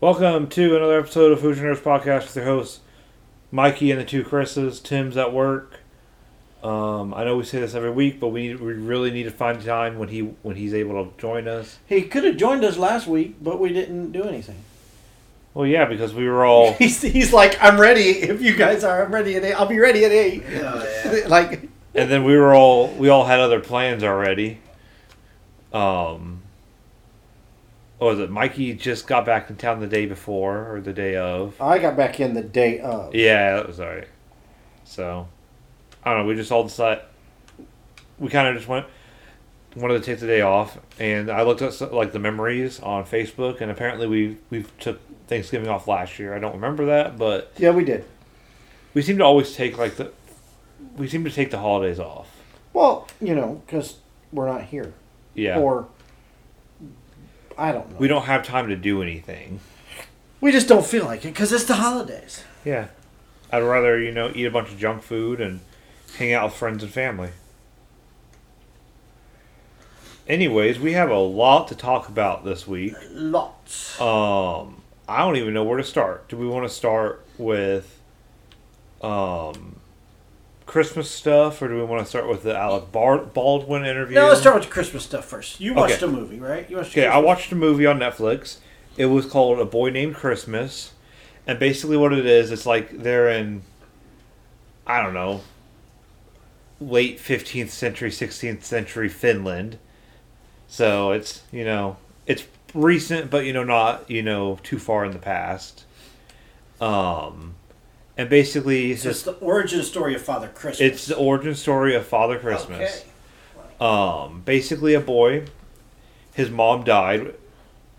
Welcome to another episode of Fusion Nerds Podcast with your hosts, Mikey and the two Chris's. Tim's at work. Um, I know we say this every week, but we we really need to find time when he when he's able to join us. He could have joined us last week, but we didn't do anything. Well, yeah, because we were all He's, he's like, I'm ready. If you guys are, I'm ready at eight. I'll be ready at eight. Oh, yeah. like, and then we were all we all had other plans already. Um, Oh, was it? Mikey just got back in town the day before or the day of. I got back in the day of. Yeah, that was alright. So, I don't know. We just all decided. We kind of just went wanted to take the day off, and I looked at like the memories on Facebook, and apparently we we took Thanksgiving off last year. I don't remember that, but Yeah, we did. we seem to always take like the we seem to take the holidays off. Well, you know, because we're not here. Yeah, Or, I don't know. we don't have time to do anything. We just don't feel like it because it's the holidays. Yeah, I'd rather you know eat a bunch of junk food and hang out with friends and family. Anyways, we have a lot to talk about this week. Lots. Um, I don't even know where to start. Do we want to start with um Christmas stuff, or do we want to start with the Alec Baldwin interview? Now let's start with the Christmas stuff first. You watched Okay. a movie, right? You watched. Okay, I watched a movie on Netflix. It was called A Boy Named Christmas, and basically what it is, it's like they're in, I don't know, late fifteenth century, sixteenth century Finland. So it's you know it's recent, but you know not you know too far in the past. Um, and basically it's So it's just the origin story of Father Christmas. it's the origin story of Father Christmas. Okay. Um, basically a boy. His mom died.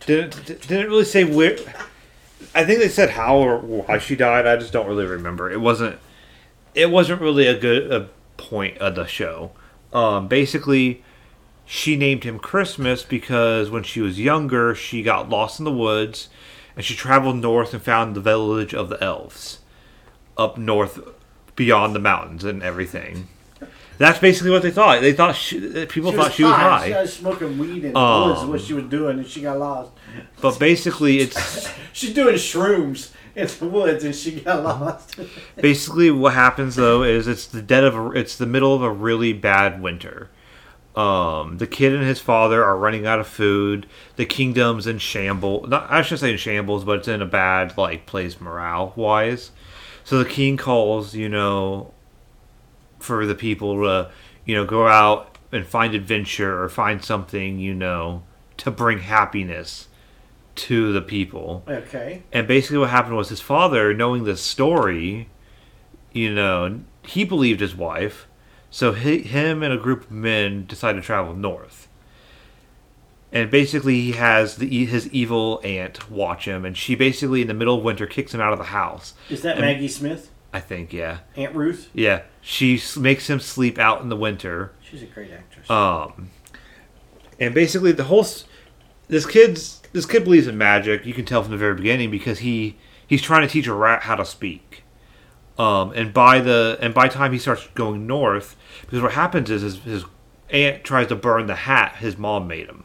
Didn't didn't really say where. I think they said how or why she died. I just don't really remember. It wasn't. It wasn't really a good a point of the show. Um, basically, she named him Christmas because when she was younger, she got lost in the woods, and she traveled north and found the village of the elves, up north, beyond the mountains and everything. That's basically what they thought. They thought she, people thought she was high. She was smoking weed in the Um, woods. Is what she was doing, and she got lost. But basically, it's She's doing shrooms in the woods, and she got lost. basically what happens though is it's the dead of a, it's the middle of a really bad winter. Um, the kid and his father are running out of food. The kingdom's in shambles. Not I shouldn't say in shambles, but it's in a bad like place morale wise. So the king calls, you know, for the people to, you know, go out and find adventure or find something, you know, to bring happiness to the people. okay. And basically, what happened was his father, knowing this story, you know, he believed his wife. So he, him and a group of men decided to travel north. And basically, he has the his evil aunt watch him, and she basically, in the middle of winter, kicks him out of the house. Is that And- Maggie Smith? I think, yeah, Aunt Ruth? yeah. She makes him sleep out in the winter. She's a great actress. Um, and basically the whole this kid's this kid believes in magic. You can tell from the very beginning because he he's trying to teach a rat how to speak. Um, and by the and by time he starts going north, because what happens is his, his aunt tries to burn the hat his mom made him.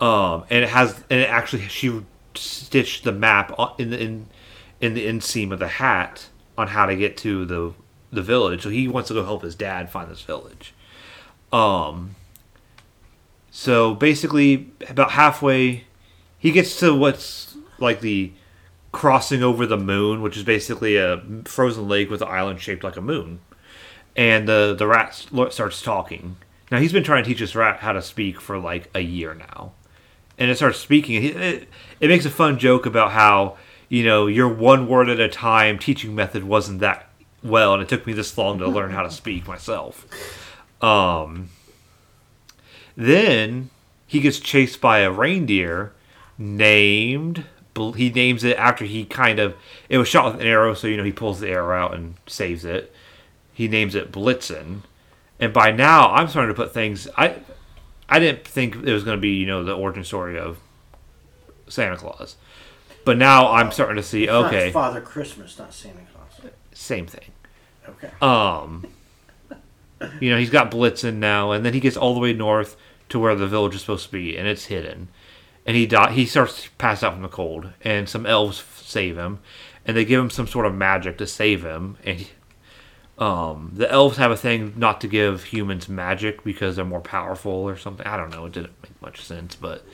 Um, and it has and it actually she stitched the map in the in in the inseam of the hat on how to get to the the village. So he wants to go help his dad find this village. Um. So basically, about halfway, he gets to what's like the crossing over the moon, which is basically a frozen lake with an island shaped like a moon. And the the rat starts talking. Now he's been trying to teach us how to speak for like a year now, and it starts speaking. It, it, makes a fun joke about how you know your one word at a time teaching method wasn't that well, and it took me this long to learn how to speak myself. Um, then he gets chased by a reindeer named. He names it after he kind of. It was shot with an arrow, so you know he pulls the arrow out and saves it. He names it Blitzen, and by now I'm starting to put things. I I didn't think it was going to be you know the origin story of Santa Claus, but now I'm starting to see. Not Okay, Father Christmas, not Santa Claus. same thing. Okay. Um, you know, he's got Blitzen now, and then he gets all the way north to where the village is supposed to be, and it's hidden. and he die. He starts to pass out from the cold, and some elves save him, and they give him some sort of magic to save him. And he- um, the elves have a thing not to give humans magic because they're more powerful or something. I don't know. It didn't make much sense, but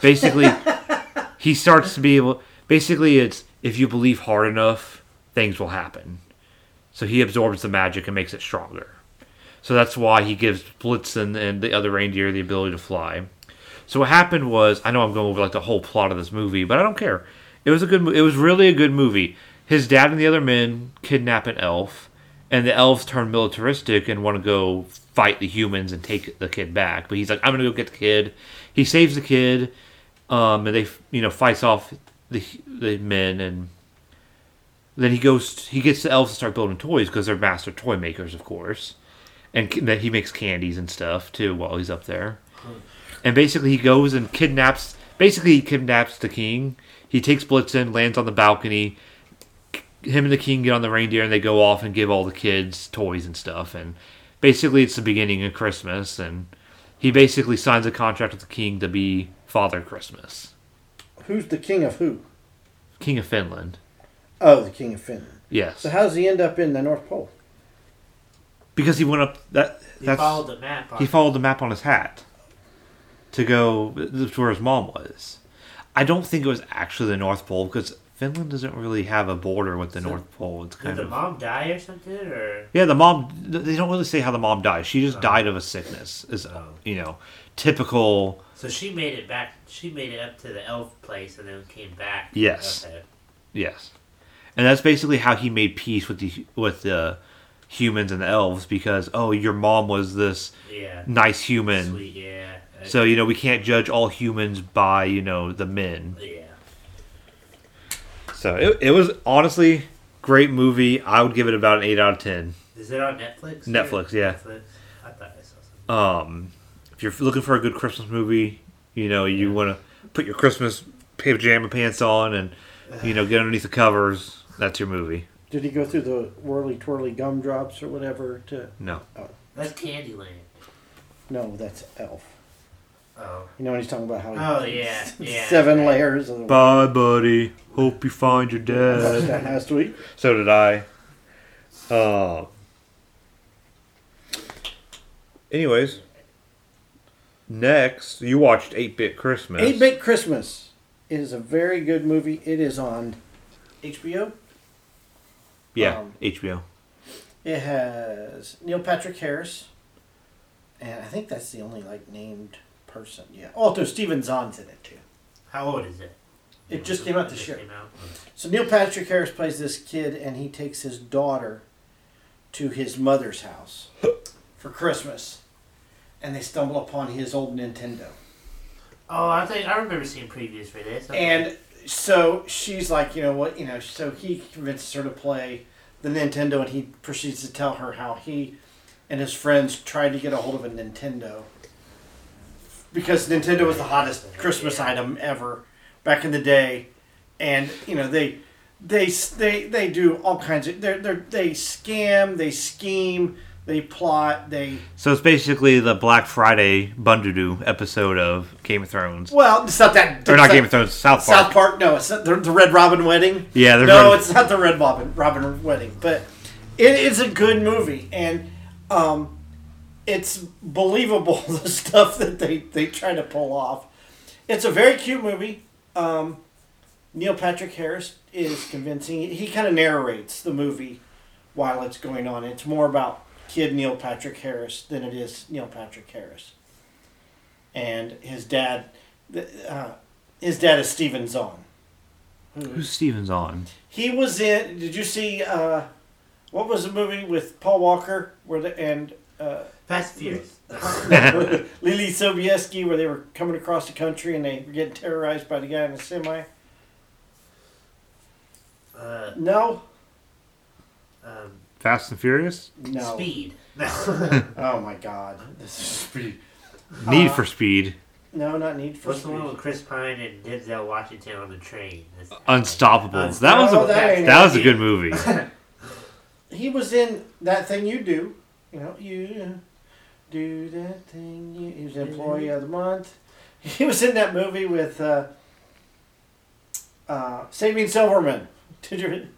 basically, he starts to be able. Basically, it's if you believe hard enough, things will happen. So he absorbs the magic and makes it stronger. So that's why he gives Blitzen and the other reindeer the ability to fly. So what happened was, I know I'm going over like the whole plot of this movie, but I don't care. It was a good. It was really a good movie. His dad and the other men kidnap an elf, and the elves turn militaristic and want to go fight the humans and take the kid back. But he's like, I'm gonna go get the kid. He saves the kid, um, and they you know fights off the the men and then he goes he gets the elves to start building toys because they're master toy makers of course and that he makes candies and stuff too while he's up there and basically he goes and kidnaps basically he kidnaps the king he takes blitzen lands on the balcony him and the king get on the reindeer and they go off and give all the kids toys and stuff and basically it's the beginning of christmas and he basically signs a contract with the king to be father christmas Who's the king of who? king of finland Oh, the king of Finland. yes So how does he end up in the North Pole? because he went up that He that's followed the map. On he followed the map on his hat to go to where his mom was. I don't think it was actually the North Pole because Finland doesn't really have a border with the So, North Pole. It's Did kind the of mom die or something? Or yeah. The mom they don't really say how the mom died. She just Oh. died of a sickness. Is Oh. you know typical. so she made it back. She made it up to the elf place and then came back. Yes. Okay. Yes, and that's basically how he made peace with the with the humans and the elves because oh your mom was this Yeah. nice human. Sweet. Yeah. So you know we can't judge all humans by you know the men. Yeah. So it, it was honestly great movie. I would give it about an eight out of ten. Is it on Netflix? Netflix, yeah. Netflix. I thought I saw something. Um, if you're looking for a good Christmas movie, you know you want to put your Christmas pajama pants on and you know get underneath the covers. That's your movie. Did he go through the whirly twirly gumdrops or whatever to No, That's Candyland. No, that's Elf. Oh. You know when he's talking about how Oh yeah. Yeah. seven layers of bye, buddy. Hope you find your dad. that last week. so did I. Uh, anyways, next you watched Eight Bit Christmas. Eight Bit Christmas is a very good movie. It is on HBO. Yeah, um, HBO. It has Neil Patrick Harris, and I think that's the only like named person. Yeah. Oh, also, Steven Zahn's in it too. How old is it? It just came out this year. So Neil Patrick Harris plays this kid, and he takes his daughter to his mother's house for Christmas, and they stumble upon his old Nintendo. Oh, I think I remember seeing previews for this. Okay. And so she's like, you know what, you know, so he convinces her to play the Nintendo, and he proceeds to tell her how he and his friends tried to get a hold of a Nintendo because Nintendo was the hottest Christmas item ever back in the day, and you know they. They, they they do all kinds of they they they scam they scheme they plot they So it's basically the Black Friday Bundudu episode of Game of Thrones. well it's not that Or it's not Game of Thrones, South Park. South Park no it's not the, the Red Robin wedding Yeah, no, very- it's not the Red Robin Robin wedding, but it is a good movie, and um, it's believable the stuff that they they try to pull off. It's a very cute movie. Um, Neil Patrick Harris is convincing. He kind of narrates the movie while it's going on. It's more about kid Neil Patrick Harris than it is Neil Patrick Harris, and his dad. Uh, his dad is Steven Zahn. Who's Steven Zahn? he was in. Did you see? Uh, what was the movie with Paul Walker where the, and uh, Fast and Furious. Leelee Sobieski where they were coming across the country and they were getting terrorized by the guy in the semi? uh, No, um, Fast and Furious? no. Speed. Oh my God, this is speed. Need Uh, for Speed. No, not Need for speed. What's the one with Chris Pine and Denzel Washington on the train? That's- Unstoppables. That was Oh, a that that was a good movie. He was in that thing you do. You know, you do that thing. You, he was employee of the month. he was in that movie with uh, uh, Saving Silverman. Did you?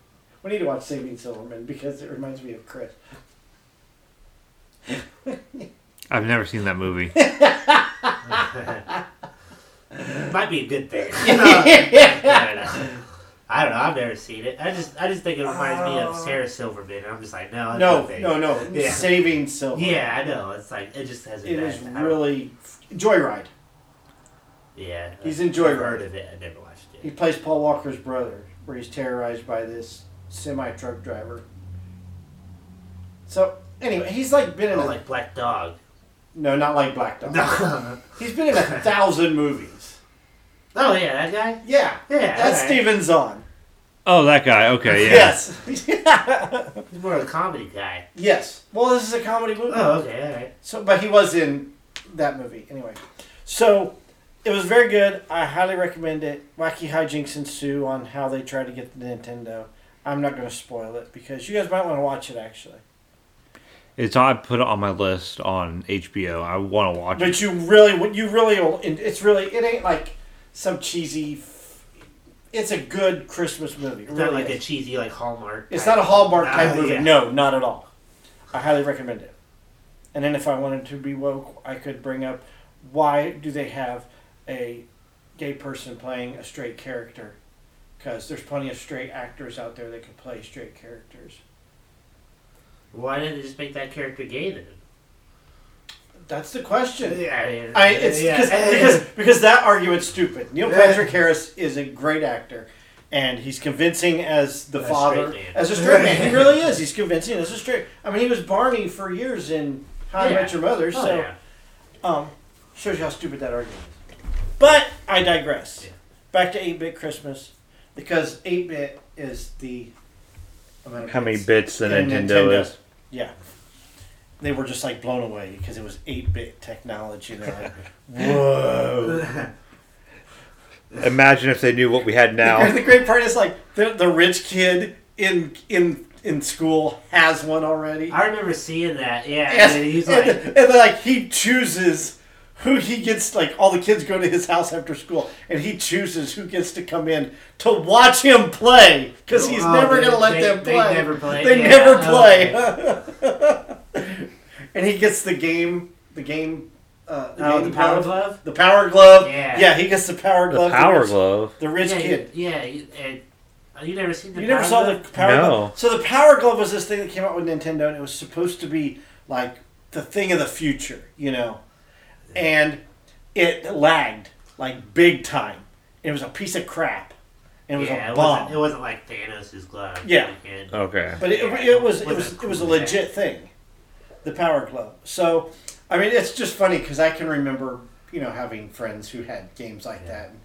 We need to watch Saving Silverman because it reminds me of Chris. I've never seen that movie. Might be a good thing. You know? I don't know. I don't know. I've never seen it. I just, I just think it reminds me of Oh. Sarah Silverman. I'm just like, no, that's No, a no, no. Yeah. Saving Silverman. Yeah, I know. It's like it just has. a It bad- is really Joyride. Yeah, He's I've in Joyride. heard of it. I never watched it. He plays Paul Walker's brother, where he's terrorized by this semi truck driver. So anyway, he's like been in Oh, a like Black Dog. no, not like Black Dog. No. He's been in a thousand movies. oh yeah, that guy. Yeah, Yeah, that's alright. Steven Zahn. Oh, that guy. Okay, yeah. Yes, He's more of a comedy guy. yes. Well, this is a comedy movie. Oh, okay, all right. So, but he was in that movie anyway. So it was very good. I highly recommend it. Wacky hijinks ensue on how they try to get the Nintendo. I'm not going to spoil it because you guys might want to watch it actually. It's I put it on my list on HBO. I want to watch it. But you really, you really, it's really, it ain't like some cheesy. It's a good Christmas movie. It It's not really like a cheesy like Hallmark. It's not a Hallmark type movie. yeah. No, not at all. I highly recommend it. And then if I wanted to be woke, I could bring up why do they have a gay person playing a straight character? Because there's plenty of straight actors out there that can play straight characters. Why didn't they just make that character gay then? That's the question. Yeah, I, I it's yeah. because, because because that argument's stupid. Neil Patrick Harris is a great actor, and he's convincing as the A father, as a straight man. He really is. He's convincing as a straight. I mean, he was Barney for years in How I Met Your Mother. Oh, so yeah. um, shows you how stupid that argument is. But I digress. Yeah. Back to eight bit Christmas, because eight bit is the How many bits bits the in Nintendo, is? Yeah. They were just like blown away because it was 8 bit technology. and They're like, whoa. Imagine if they knew what we had now. the great part is like the, the rich kid in in in school has one already. I remember seeing that. Yeah, Yes, and he's like, and then, like he chooses who he gets. Like all the kids go to his house after school, and he chooses who gets to come in to watch him play because he's Oh, never they- gonna let they- them they play. never play, They yeah, never oh, play. and he gets the game. The game. Uh, the, oh, game the power glove. glove. The power glove. Yeah. Yeah, he gets the power The glove. The power rich, Glove. The rich yeah, kid. You, yeah, you, and, oh, you never seen the You power never saw glove? the Power No. Glove? So the Power Glove was this thing that came out with Nintendo, and it was supposed to be like the thing of the future, you know. And it lagged like big time. It was a piece of crap. And it was yeah, a it bomb. wasn't. It wasn't like Thanos' glove. Yeah. And- Okay. but it, Yeah, it was it wasn't was it was a legit thing, the Power Glove. So I mean, it's just funny because I can remember you know having friends who had games like Yeah. that. And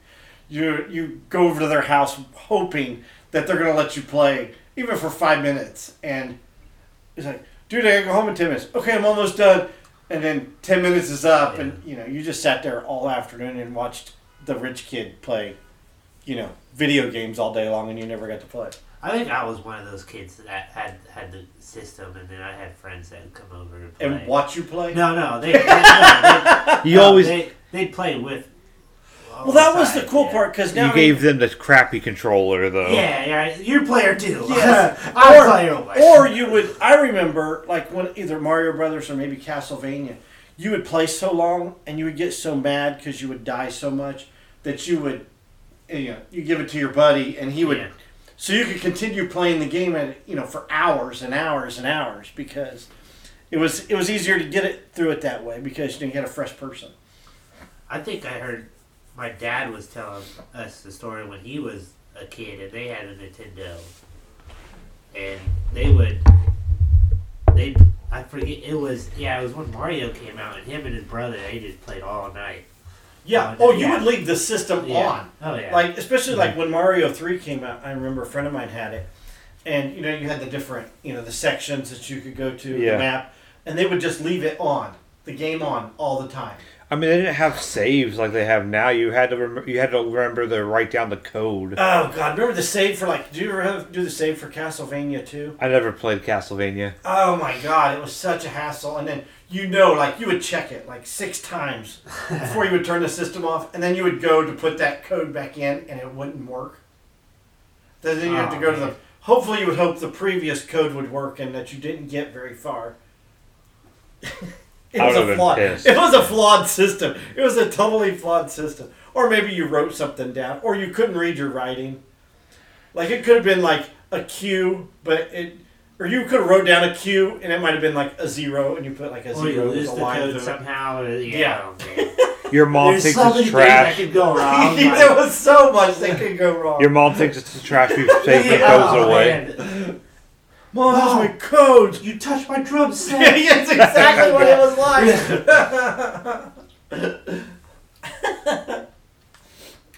you you go over to their house hoping that they're gonna let you play even for five minutes, and it's like, dude, I gotta go home in ten minutes. Okay, I'm almost done. And then ten minutes is up, and you know you just sat there all afternoon and watched the rich kid play, you know, video games all day long, and you never got to play. I think I was one of those kids that had had the system, and then I had friends that would come over and play. And watch you play. No, no, they. they, no, they You no, always they they'd play with. Well, that was the cool yeah. part because now you gave them the crappy controller though. Yeah, yeah, you're player two. Yes. I'm Or- player one. or you would. I remember like when either Mario Brothers or maybe Castlevania, you would play so long and you would get so mad because you would die so much that you would, you know, you give it to your buddy and he would, Yeah. So you could continue playing the game at you know for hours and hours and hours because it was it was easier to get it through it that way because you didn't get a fresh person. I think I heard my dad was telling us the story when he was a kid and they had a Nintendo, and they would they I forget it was yeah it was when Mario came out and him and his brother they just played all night. Yeah. Oh, you yeah. would leave the system Yeah. on. Oh yeah. Like especially like mm-hmm. when Mario Three came out, I remember a friend of mine had it, and you know you had the different you know the sections that you could go to Yeah. the map, and they would just leave it on the game on all the time. I mean, they didn't have saves like they have now. You had to rem- you had to remember to write down the code. Oh God! Remember the save for like? Do you ever have, do the save for Castlevania too? I never played Castlevania. Oh my God! It was such a hassle, and then you know, like you would check it like six times before you would turn the system off, and then you would go to put that code back in, and it wouldn't work. Then you have to Oh, go to the. Hopefully, you would hope the previous code would work and that you didn't get very far. it I was would've a been flawed. pissed. It was a flawed system. It was a totally flawed system. Or maybe you wrote something down, or you couldn't read your writing. Like it could have been like a Q, but it, or you could have wrote down a Q and it might have been like a zero, and you put like a oh, Or you zero with lose a the line code through it. somehow. Or, yeah. Yeah. Your mom There's thinks so many it's things that trash. could go wrong. there like- was so much that could go wrong. Your mom thinks it's the trash. You take the Yeah, codes oh, away. man. Mom, that's Mom. my code. You touched my drum set. yeah, that's exactly what it was like.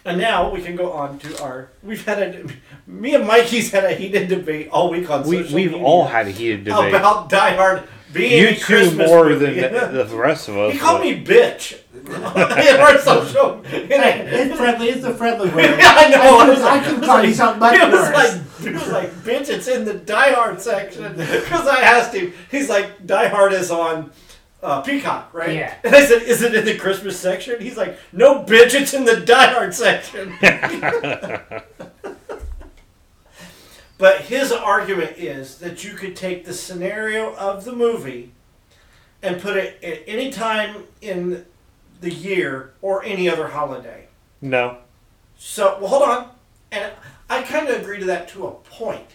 And now we can go on to our. We've had a. Me and Mikey's had a heated debate all week on We social we've media all had a heated debate. about Die Hard being you a two Christmas more movie. than the rest of us. he called me bitch. in our social. Hey, it's friendly. It's a friendly word. I know. I, was, I can call you something much He was like, he was like, bitch, it's in the Die Hard section. Because I asked him, he's like, Die Hard is on uh, Peacock, right? Yeah. And I said, is it in the Christmas section? He's like, no, bitch, it's in the Die Hard section. but his argument is that you could take the scenario of the movie and put it at any time in the year or any other holiday. no. So, well, hold on. And I kind of agree to that to a point.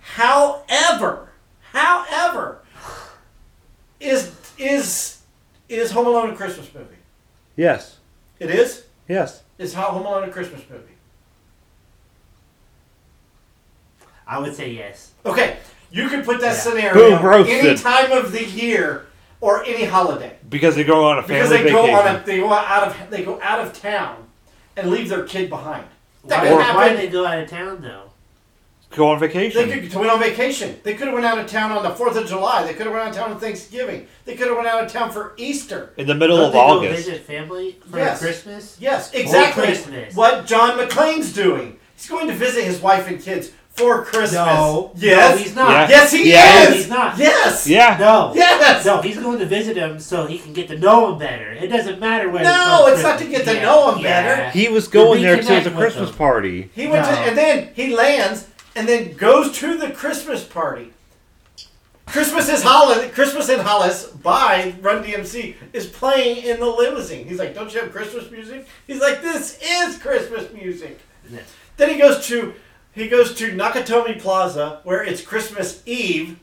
However, however, is is is Home Alone a Christmas movie? Yes. It is. Yes. Is Ho- Home Alone a Christmas movie? I would say yes. Okay, you could put that Yeah. scenario Boom, roasted. any time of the year or any holiday Because they go on a family because family they go on a, they go out of they go out of town and leave their kid behind. That Why, could Or- happen. why did they go out of town though? Go on vacation. They could went on vacation. They could have went out of town on the Fourth of July. They could have went out of town on Thanksgiving. They could have went out of town for Easter. in the middle Don't of they go August. visit family for Yes. Christmas? Yes, exactly. Christmas. What John McClane's doing. He's going to visit his wife and kids for Christmas. No. Yes. No, he's not. Yeah. Yes, he Yeah. is. No, he's not. Yes. Yeah. No. Yes. No, he's going to visit him so he can get to know him better. It doesn't matter where. No, from it's not to Christmas. get to Yeah, know him yeah. better. He was going there to reconnect the with Christmas them. party. He went to, No. and then he lands, and then goes to the Christmas party. Christmas in Hollis. Christmas in Hollis by Run DMC is playing in the limousine. He's like, "Don't you have Christmas music?" He's like, "This is Christmas music." Yeah. Then he goes to he goes to Nakatomi Plaza where it's Christmas Eve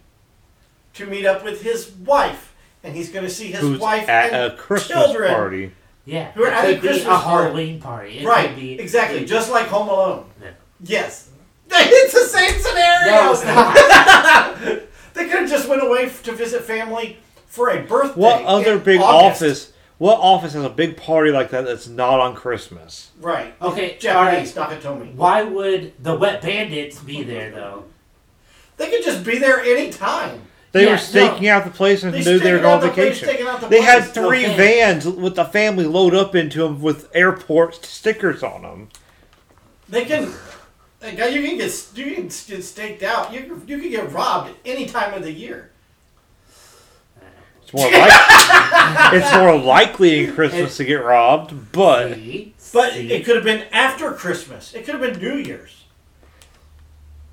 to meet up with his wife, and he's going to see his Who's wife at and a Christmas children. party. Yeah, Who are it at a could be Christmas a party. Halloween party. It right, could be, exactly, just like Home Alone. Yeah. Yes, it's the same scenario. No, it's not. They could have just went away to visit family for a birthday. What other in big August. office? What office has a big party like that that's not on Christmas? Right. Okay, Japanese Nakatomi. Why would the Wet Bandits be there though? They could just be there anytime. They Yeah, were staking out the place and They knew they were going out on the place, vacation. the They had three Okay. vans with the family load up into them with airport stickers on them. They can. Like, you can get you can get staked out. You can, you can get robbed any time of the year. It's more like it's more likely in Christmas to get robbed, but See? But See? it could have been after Christmas. It could have been New Year's.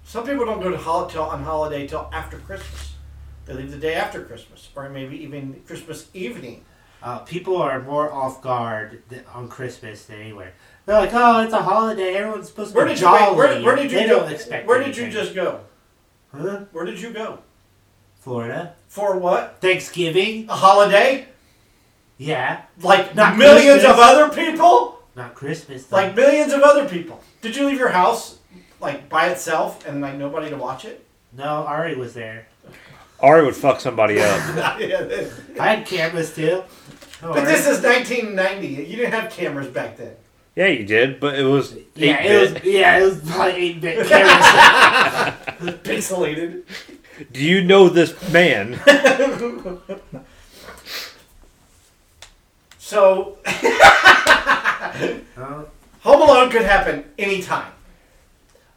Some people don't go to hol- till, on holiday till after Christmas. They leave the day after Christmas, or maybe even Christmas evening. Uh, people are more off guard th- on Christmas than anywhere. They're like, "Oh, it's a holiday. Everyone's supposed to Where be did you wait, jolly." where, where did you they go? don't expect Where did you just go? Huh? Where did you go? Florida For what? Thanksgiving? A holiday? Yeah, Like Not millions Christmas. of other people? not Christmas. Though. Like millions of other people. Did you leave your house like by itself and like nobody to watch it? no, Ari was there. Ari would fuck somebody up. I had cameras too. Don't But worry. this is 1990. You didn't have cameras back then. Yeah, you did, but it was yeah, 8-bit. it was yeah, it was probably eight bit cameras. Pixelated. Do you know this man? So Huh? Home Alone could happen anytime.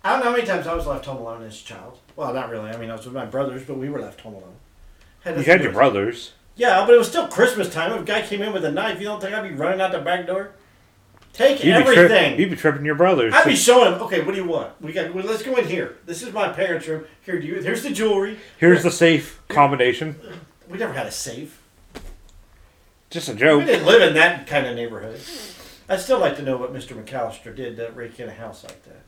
I don't know how many times I was left home alone as a child. Well, not really. I mean, I was with my brothers, but we were left home alone. Had You had your brothers. Yeah, but it was still Christmas time. If a guy came in with a knife, you don't think I'd be running out the back door? Take You'd be, everything. you'd be tripping your brothers. I'd be showing him. Okay, what do you want? We got. Well, let's go in here. This is my parents' room. Here, do you? Here's the jewelry. Here's the safe combination. We never had a safe. Just a joke. We didn't live in that kind of neighborhood. I'd still like to know what Mr. McAllister did to rake in a house like that.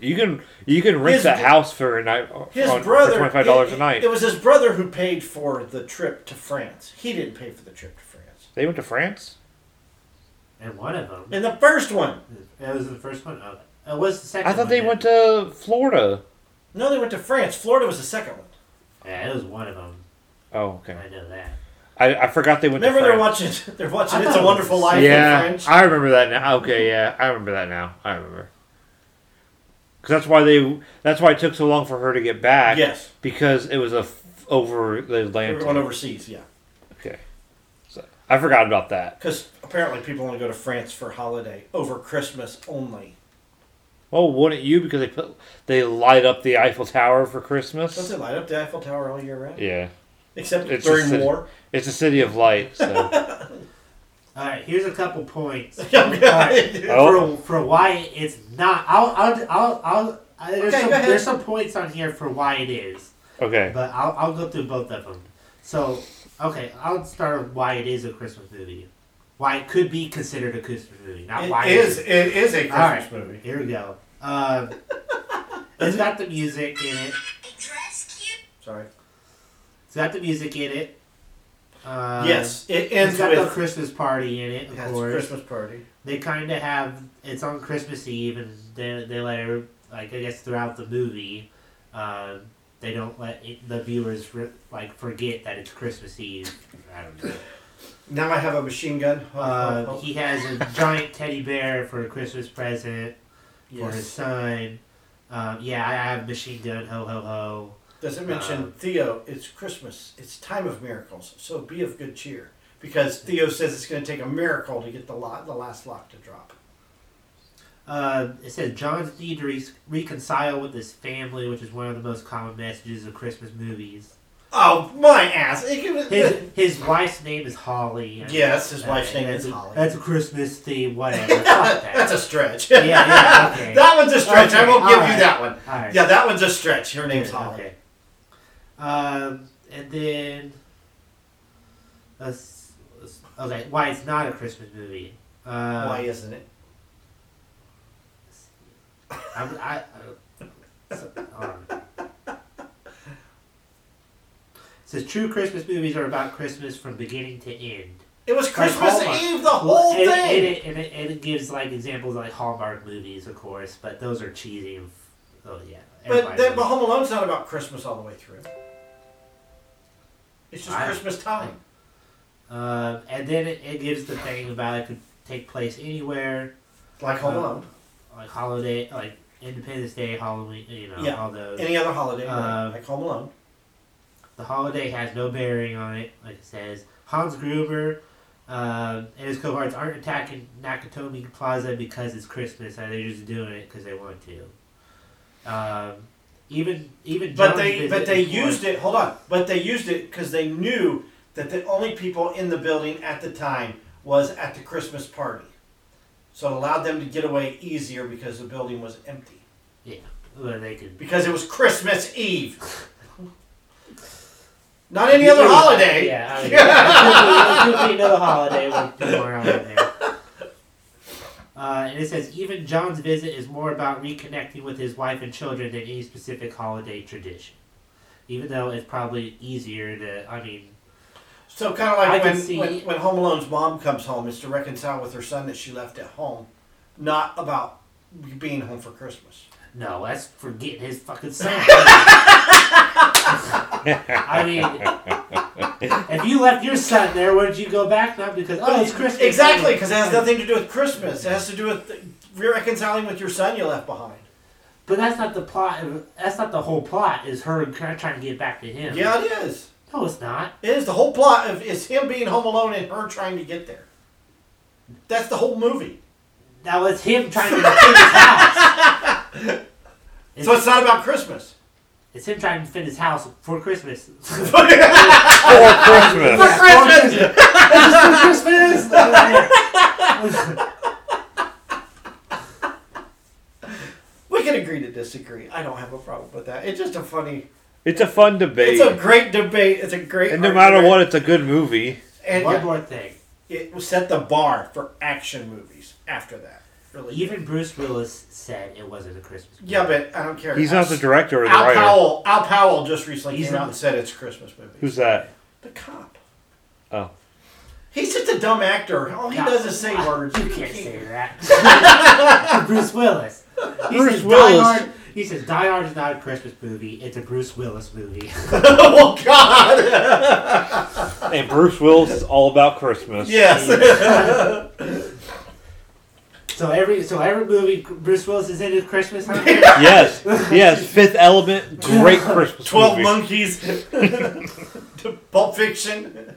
You can you can rent His that house for a night His on, brother. for twenty five dollars a night. It was his brother who paid for the trip to France. He didn't pay for the trip to France. they went to France. And one of them. And the first one, That was the first one. Oh, it was the second. I thought one they then. went to Florida. no, they went to France. Florida was the second one. Yeah, it was one of them. Oh, okay. I know that. I, I forgot they went Remember, to they're France. watching. They're watching I It's a Wonderful was- Life in yeah, French. I remember that now. Okay, yeah, I remember that now. I remember. Because that's why they. That's why it took so long for her to get back. yes, Because it was a f- over the they Atlantic. were going overseas. Yeah, Okay. So I forgot about that. because apparently people only go to France for holiday over Christmas only. Well, wouldn't you? Because they put they light up the Eiffel Tower for Christmas. Don't Christmas. they light up the Eiffel Tower all year round? Yeah, Except It's during just a- war. it's a city of light. So All right, here's a couple points. Yeah, All right, Oh. for, for why it's not. I'll I'll I'll. I'll uh, there's Okay, some go ahead. there's some points on here for why it is, okay. but I'll I'll go through both of them. So okay, I'll start with why it is a Christmas movie. Why it could be considered a Christmas movie, not why It is. It is a All right, Christmas movie. here we go. Um, it's got the music in it. Sorry. It's got the music in it. Um, yes, it It's ends got the with Christmas party in it, of yeah, it's a course. Christmas party. They kind of have it's on Christmas Eve, and they they let her, like I guess throughout the movie, um, they don't let it, the viewers re- like forget that it's Christmas Eve. I don't know. Now I have a machine gun. Oh, Uh, oh, oh. he has a giant teddy bear for a Christmas present for his yes. son. Um, yeah, I have machine gun. Ho ho ho. Does it mention Um, Theo? It's Christmas. It's time of miracles. So be of good cheer, because Theo says it's going to take a miracle to get the lot, the last lock to drop. Uh, it says John's need to re- reconcile with his family, which is one of the most common messages of Christmas movies. Oh my ass! His his wife's name is Holly. Yes, his wife's name is a- Holly. That's a Christmas theme, whatever. That. That's a stretch. Yeah, yeah, okay. that one's a stretch. I won't give alright. you that one. Right. Yeah, that one's a stretch. Her name's Holly. Okay. Um, and then, let's, let's- okay, why it's not a Christmas movie? Uh, Why isn't it? I'm, I, uh, so, it says true Christmas movies are about Christmas from beginning to end. It was Christmas Hallmark. Eve, the whole and, thing. And it, and, it, and it gives like examples like Hallmark movies, of course, but those are cheesy. And, oh yeah. but that, but. Home Alone's not about Christmas all the way through. It's just I- Christmas time. Uh, and then it, it gives the thing about it could take place anywhere, Like Home Uh, Alone. Like holiday, like Independence Day, Halloween, you know, Yeah. all those. Any other holiday, uh, like Home Alone. The holiday has no bearing on it, like it says. Hans Gruber um, and his cohorts aren't attacking Nakatomi Plaza because it's Christmas, and they're just doing it because they want to. Um, even even But they but they used it. Hold on. But they used it because they knew that the only people in the building at the time was at the Christmas party. So it allowed them to get away easier because the building was empty. Well, they could. Because it was Christmas Eve. Not any other holiday. Yeah, I mean, it could be- it could be another holiday with people around in there. Uh, and it says even John's visit is more about reconnecting with his wife and children than any specific holiday tradition. Even though it's probably easier to, I mean, So kind of I like can when, see- when when Home Alone's mom comes home, it's to reconcile with her son that she left at home, not about being home for Christmas. no, that's for getting his fucking son. I mean, if you left your son there, wouldn't you go back now? Because oh, it's Christmas. Exactly, because it has nothing to do with Christmas. It has to do with reconciling with your son you left behind. But that's not the plot. That's not the whole plot. Is her trying to get back to him? Yeah, it is. No, it's not. It is the whole plot of is him being home alone and her trying to get there. That's the whole movie. Now it's him trying to get to his house. It's, So it's not about Christmas. It's him trying to defend his house for Christmas. For Christmas. For Christmas. for Christmas. We can agree to disagree. I don't have a problem with that. It's just a funny. It's a fun debate. It's a great debate. It's a great. and no matter argument. what, it's a good movie. and One yeah, more thing. it set the bar for action movies. After that, really. Even Bruce Willis said it wasn't a Christmas movie. yeah, but I don't care. He's not the director or the Al writer. Powell. Al Powell just recently He's came not- out and said it's a Christmas movie. Who's that? the cop? Oh. He's just a dumb actor. All he No. does is say words. You can't say that. Bruce Willis. He Bruce Willis. Hard, he says Die Hard is not a Christmas movie. It's a Bruce Willis movie. oh God! And Bruce Willis is all about Christmas. yes. so every so every movie Bruce Willis is in is Christmas. Huh? Yes. Yes. Fifth Element. Great Christmas Twelve movie. monkeys. Pulp Fiction.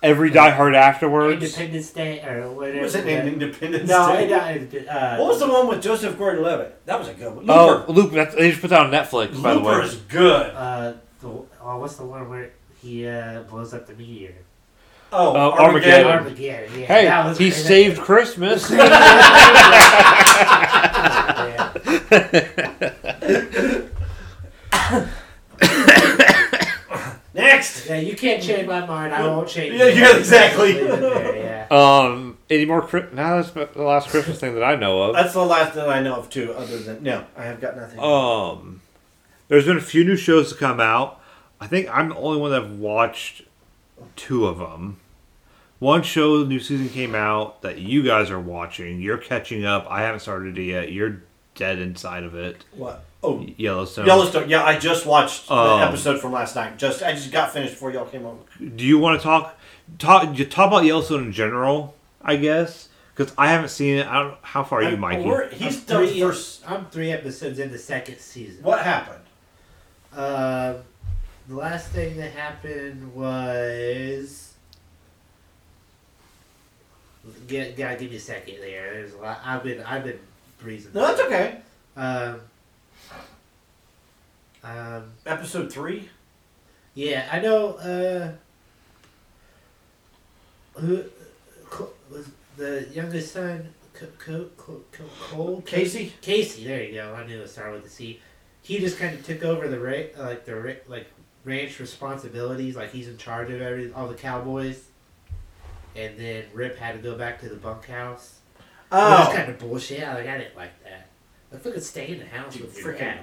Every Die Hard afterwards. Independence Day or whatever. Was it named Independence Day? No, Day? it, uh, uh, What was the one with Joseph Gordon-Levitt? That was a good one. Oh, Luke. That's, they just put that on Netflix, by the Looper way. is good. Uh, the, oh, what's the one where he uh, blows up the meteor? Oh, Uh, Armageddon. Armageddon. Yeah, Hey, he great. saved Christmas. Next. Yeah, you can't change my mind. I won't change. Yeah, it. yeah, exactly. Leave it there, yeah. Um, any more? Chri- no, that's the last Christmas thing that I know of. That's the last that I know of too. Other than no, I have got nothing. Um, there's been a few new shows to come out. I think I'm the only one that have watched two of them. One show, the new season came out that you guys are watching. You're catching up. I haven't started it yet. You're dead inside of it. what? Oh, Yellowstone. Yellowstone. Yeah, I just watched Um, the episode from last night. Just I just got finished before y'all came over. Do you want to talk talk you talk about Yellowstone in general? I guess because I haven't seen it. I don't. How far are you, I'm- Mikey? we're- He's I'm done three, first. I'm three episodes in the second season. What happened? Uh, the last thing that happened was. Get, gotta give me a second there. There's a lot. I've been I've been breezing. No, that's okay. Um. Um. Episode three. Yeah, I know. Uh, who Co- was the youngest son? Co- Co- Co- Co- Cole Kayce. Kayce. There you go. I knew it started with a C. He just kind of took over the ra- like the ra- like ranch responsibilities. Like he's in charge of every all the cowboys. And then Rip had to go back to the bunkhouse. Oh. That's kind of bullshit. Like I didn't like that. Like fucking stay in the house Dude, with your freaking. dad.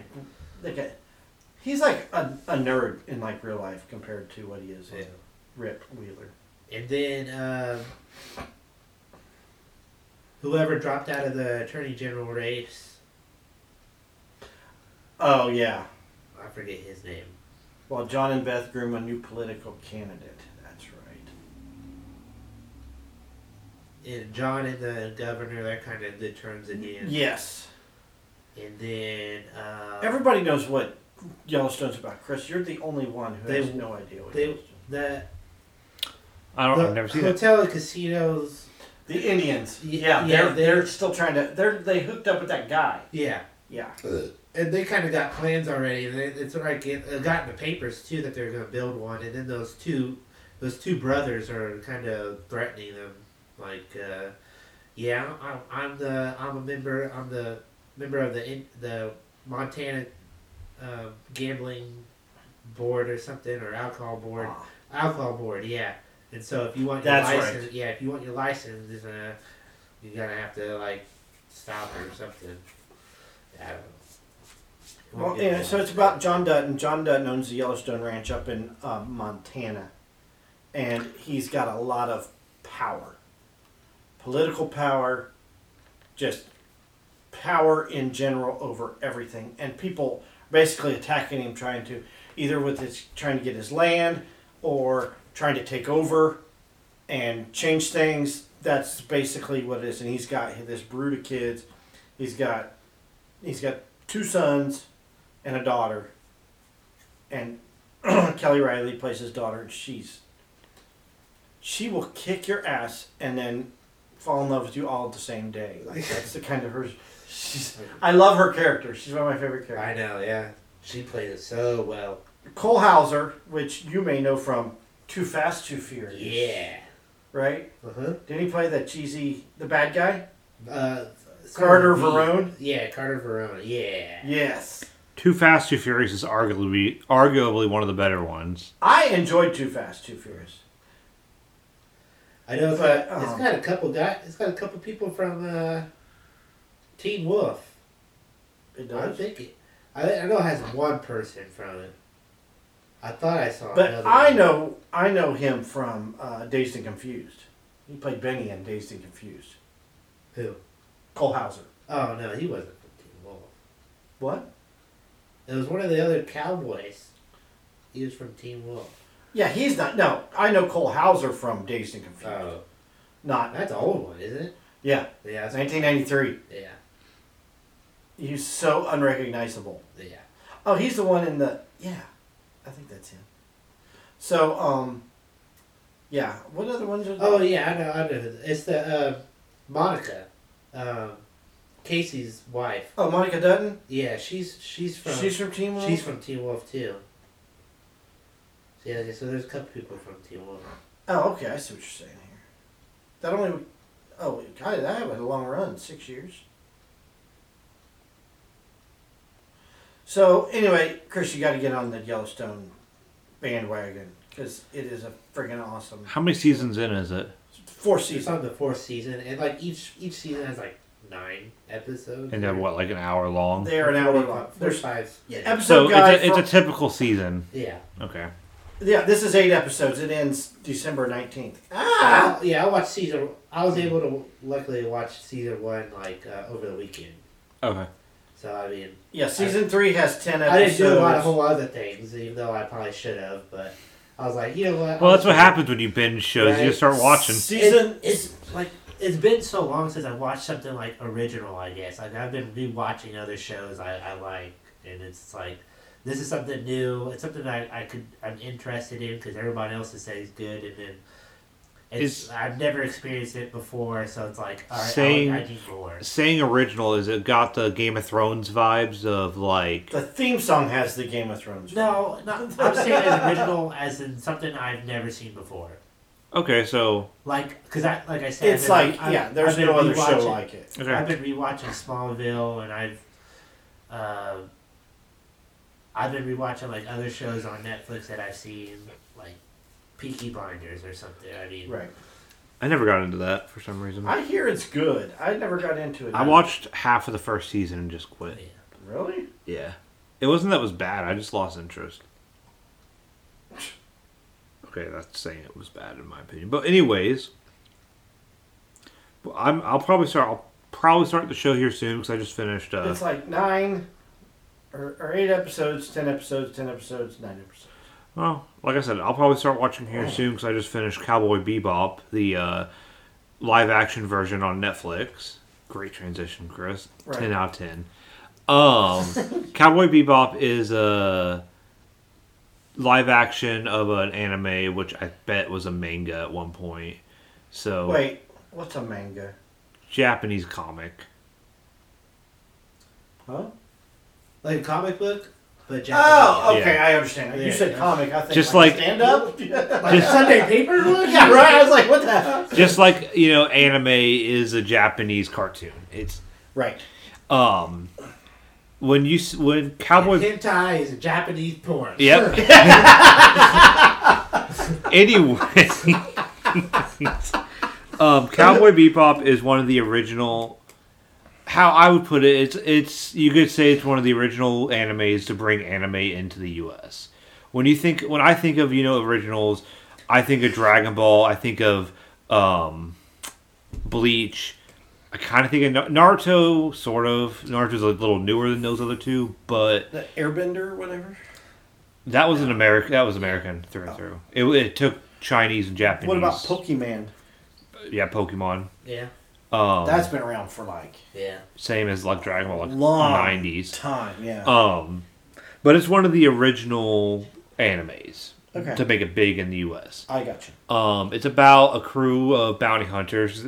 Like a, he's like a, a nerd in like real life compared to what he is in Yeah. Rip Wheeler. And then um, whoever dropped out of the attorney general race, Oh yeah. I forget his name. Well, John and Beth groom a new political candidate. That's right. And John and the governor, they're kind of good terms again. Yes. And then um, Everybody knows what Yellowstone's about. Chris, you're the only one who They- has no idea what they Yellowstone. the, I don't. the I've never seen it. hotel and casinos. The Indians. Yeah, yeah, they're, they're- they're still trying to. They're they hooked up with that guy. Yeah. Yeah. And they kind of got plans already. They, it's like it, it got in the papers too that they're going to build one. And then those two, those two brothers are kind of threatening them, like, uh, yeah, I'm, I'm the I'm a member I'm the member of the in, the Montana uh, gambling board or something or alcohol board Ah. alcohol board yeah. And so if you want your That's right. license, yeah, if you want your license, uh, you're gonna have to like stop or something. I don't know. Well, yeah, so it's about John Dutton. John Dutton owns the Yellowstone Ranch up in um, Montana, and he's got a lot of power, political power, just power in general over everything, and people basically attacking him, trying to either with his trying to get his land or trying to take over and change things. That's basically what it is, and he's got this brood of kids. He's got he's got two sons and a daughter. And Kelly Reilly plays his daughter, and she's she will kick your ass and then fall in love with you all the same day. Like that's the kind of her. She's. I love her character. She's one of my favorite characters. I know, yeah. She played it so well. Cole Hauser, which you may know from Too Fast, Too Furious. Yeah. Right? Uh huh. Didn't he play that cheesy, the bad guy? Uh, Carter V. Verone? Yeah, Carter Verone. Yeah. Yes. Too Fast, Too Furious is arguably arguably one of the better ones. I enjoyed Too Fast, Too Furious. I know it's, But, got, it's um, got a couple guys. It's got a couple people from uh, Teen Wolf. It I does. think it. I, I know it has one person from it. I thought I saw. But I one. know I know him from uh, Dazed and Confused. He played Benny in Dazed and Confused. who. Cole Hauser. Oh no, he wasn't from Teen Wolf. What? It was one of the other cowboys. He was from Teen Wolf. Yeah, he's not. No, I know Cole Hauser from Dazed and Confused. Oh, Not. that's an old one, isn't it? Yeah, Yeah. That's, 1993. yeah. He's so unrecognizable. Yeah. Oh, he's the one in the. Yeah, I think that's him. So, um, yeah. What other ones are? Oh yeah, I know. I know. It's the uh, Monica, um, Kayce's wife. Oh, Monica Dutton. Yeah, she's she's from She's from Teen Wolf. she's from Teen Wolf too. So, yeah, so there's a couple people from Teen Wolf. Oh, okay. I see what you're saying here. That only. Oh, God, that had a long run. Six years. So anyway, Chris, you got to get on the Yellowstone bandwagon because it is a freaking awesome. How many seasons in is it? Four It's seasons. on the fourth season, and like each each season has like nine episodes. And they're what, like an hour long? They are an hour long. There's five. yeah, Yeah. episode So guide. it's a, it's for- a typical season. Yeah. Okay. Yeah, this is eight episodes. It ends December nineteenth. Ah. yeah, I watched season. I was able to luckily watch season one like uh, over the weekend. Okay. So I mean, Yeah, season three has ten episodes. I didn't do a lot of whole other things, even though I probably should have. But I was like, you know what? Well, that's what happens when you binge shows. You Right. just start watching. Season It- it's like it's been so long since I watched something like original. I guess like I've been rewatching other shows I, I like, and it's like this is something new. It's something I, I could I'm interested in because everybody else is saying it's good, and then it's Is- I've never experienced it before, so it's like all right, Saying- I, I need more. Saying original is it got the Game of Thrones vibes of like The theme song has the Game of Thrones. No, no, I'm saying as original as in something I've never seen before. okay, so Like, cause I like I said, It's I've been- like I've- yeah, there's no other show rewatching- like it. okay. I've been rewatching Smallville, and I've uh, I've been rewatching like other shows on Netflix that I've seen, like Peaky Blinders or something. I mean, Right. I never got into that for some reason. I hear it's good. I never got into it. I watched half of the first season and just quit. yeah. Really? Yeah. It wasn't that it was bad. I just lost interest. Okay, that's saying it was bad in my opinion. But anyways, well, I'm I'll probably start I'll probably start the show here soon because I just finished uh It's like nine or, or eight episodes, ten episodes, ten episodes, nine episodes. well, like I said, I'll probably start watching here soon because I just finished Cowboy Bebop, the uh, live action version on Netflix. Great transition, Chris. Right. Ten out of ten. Um, Cowboy Bebop is a live action of an anime, which I bet was a manga at one point. So Wait, what's a manga? Japanese comic. Huh? Like a comic book, but Japanese. Oh, okay, Yeah. I understand. You Yeah, said yeah. comic. I think Just like, like- stand up. like a Sunday paper one. yeah, right. I was like, what the hell? Just like you know, anime is a Japanese cartoon. It's Right. um when you s- when Cowboy Hentai is a Japanese porn. Yep. anyway, um, Cowboy Bebop is one of the original. How I would put it, it's it's you could say it's one of the original animes to bring anime into the U.S. When you think when I think of you know originals, I think of Dragon Ball. I think of um, Bleach. I kind of think of Naruto, sort of. Naruto's a little newer than those other two, but The Airbender, whatever. that was an American. That was American through and through. It, it took Chinese and Japanese. What about Pokemon? yeah, Pokemon? Yeah. Um, That's been around for like Yeah. same as like Dragon Ball, like long nineties. time. Yeah. Um, but it's one of the original animes Okay. to make it big in the U.S. I got you. Um, it's about a crew of bounty hunters.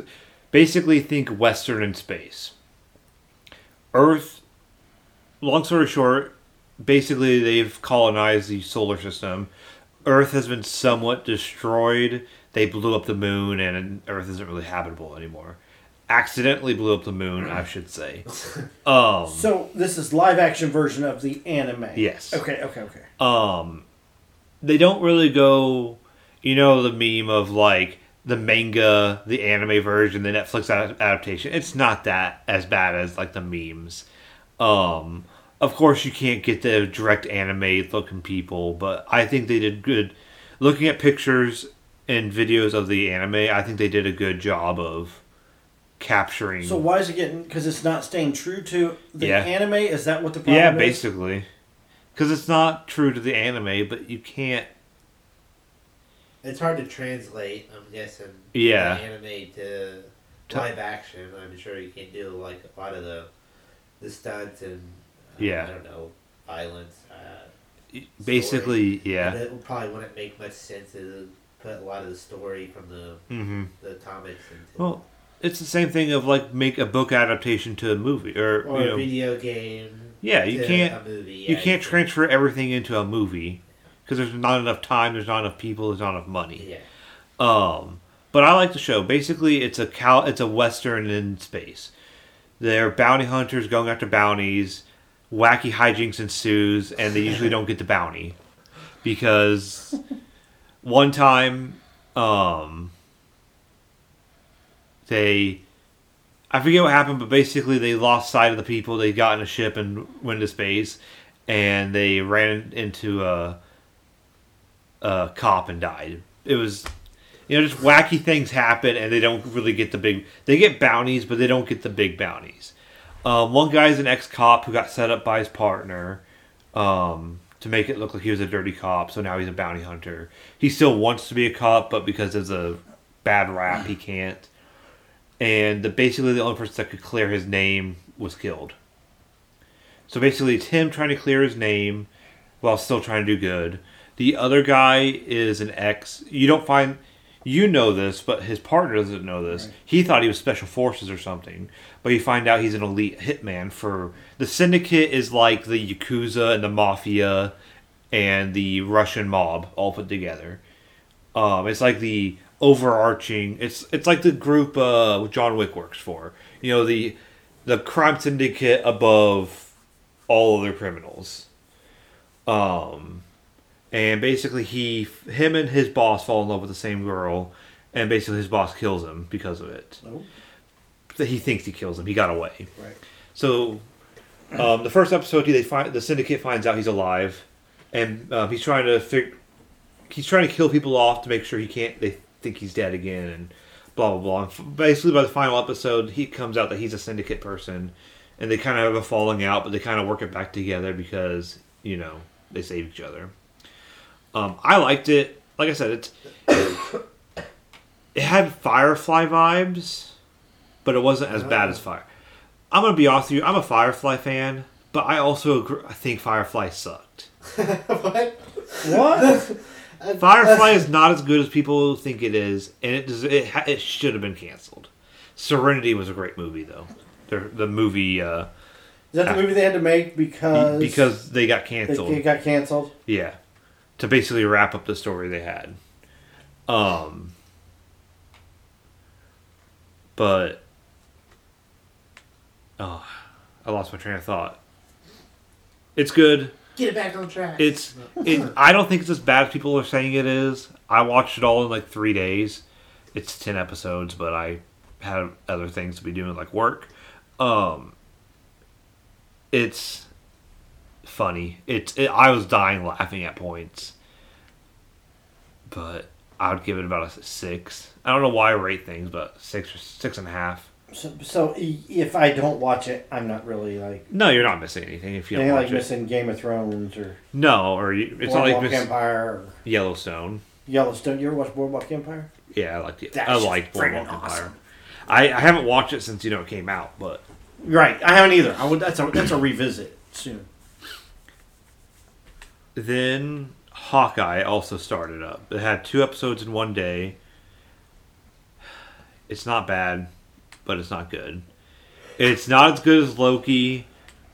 Basically, think Western in space. Earth. Long story short, basically they've colonized the solar system. Earth has been somewhat destroyed. They blew up the moon, and Earth isn't really habitable anymore. Accidentally blew up the moon, I should say. Um, So this is live action version of the anime. Yes. Okay. Okay. Okay. um they don't really go you know the meme of like the manga the anime version the netflix adaptation it's not that as bad as like the memes um of course you can't get the direct anime looking people but i think they did good looking at pictures and videos of the anime i think they did a good job of capturing So why is it getting? Because it's not staying true to the Yeah. anime. Is that what the problem yeah is? basically because it's not true to the anime but you can't It's hard to translate. I'm guessing. Yeah. Anime to To- live action. I'm sure you can do like a lot of the the stunts and uh, Yeah. I don't know violence. Uh, basically yeah and it probably wouldn't make much sense to put a lot of the story from the mm-hmm. the comics into Well, it's the same thing of like make a book adaptation to a movie or, or you a know, video game. yeah, you can't A movie. you can't transfer everything into a movie because there's not enough time, there's not enough people, there's not enough money. Yeah. Um, but I like the show. Basically, it's a cal- it's a western in space. They're bounty hunters going after bounties. Wacky hijinks ensues, and they usually don't get the bounty because one time, um, they I forget what happened, but basically they lost sight of the people. They got in a ship and went to space, and they ran into a, a cop and died. It was, you know, just wacky things happen, and they don't really get the big. They get bounties, but they don't get the big bounties. Um, one guy's an ex-cop who got set up by his partner um, to make it look like he was a dirty cop, so now he's a bounty hunter. He still wants to be a cop, but because of the bad rap, he can't and the, basically the only person that could clear his name was killed. So basically, it's him trying to clear his name while still trying to do good. The other guy is an ex. You don't find, you know this, but his partner doesn't know this. Right. He thought he was special forces or something, but you find out he's an elite hitman for the syndicate. Is like the yakuza and the mafia, and the Russian mob all put together. Um, it's like the overarching. It's it's like the group uh, John Wick works for. You know the the crime syndicate above all other criminals. Um, and basically he him and his boss fall in love with the same girl, and basically his boss kills him because of it. Oh, He thinks he kills him. He got away. right. So, um, the first episode, they find the syndicate finds out he's alive, and um, he's trying to fig- he's trying to kill people off to make sure he can't. They think he's dead again, and blah blah blah. And basically, by the final episode, he comes out that he's a syndicate person, and they kind of have a falling out, but they kind of work it back together because you know they save each other. Um, I liked it. Like I said, it's it had Firefly vibes, but it wasn't as bad as Fire. I'm gonna be honest with you. I'm a Firefly fan, but I also agree, I think Firefly sucked. what? What? Firefly is not as good as people think it is, and it does, it ha- it should have been canceled. Serenity was a great movie though. The the movie uh, Is that the movie they had to make because because they got canceled. it got canceled? Yeah, to basically wrap up the story they had. Um, but oh, I lost my train of thought. It's good. Get it back on track. It's it. I don't think it's as bad as people are saying it is. I watched it all in like three days. It's ten episodes, but I had other things to be doing like work. Um, it's funny. It's it, I was dying laughing at points, but I would give it about a six. I don't know why I rate things, but six or six and a half. So, so if I don't watch it, I'm not really like No, you're not missing anything if you don't watch like it. missing Game of Thrones or No, or you, it's not like Boardwalk miss Empire or Yellowstone. Yellowstone. You ever watch Boardwalk Empire? Yeah, I liked it. That's I friggin' Boardwalk Empire. I, I haven't watched it since you know it came out, but Right. I haven't either. I would. That's a that's a revisit soon. then Hawkeye also started up. It had two episodes in one day. It's not bad, but it's not good. It's not as good as Loki,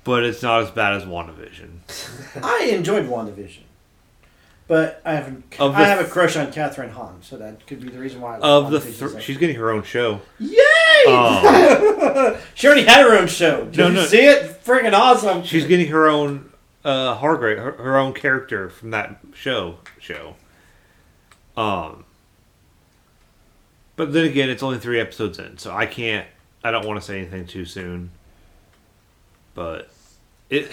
but it's not as bad as WandaVision. I enjoyed WandaVision. But I haven't. Of I have a crush on Kathryn Hahn, so that could be the reason why. I like Of the, WandaVision th- she's getting her own show. Yay! Um, she already had her own show. Did No, you no. see it? Freaking awesome. she's getting her own uh, Harkness, her, her own character from that show. Show. Um. But then again, it's only three episodes in, so I can't. I don't want to say anything too soon. But it.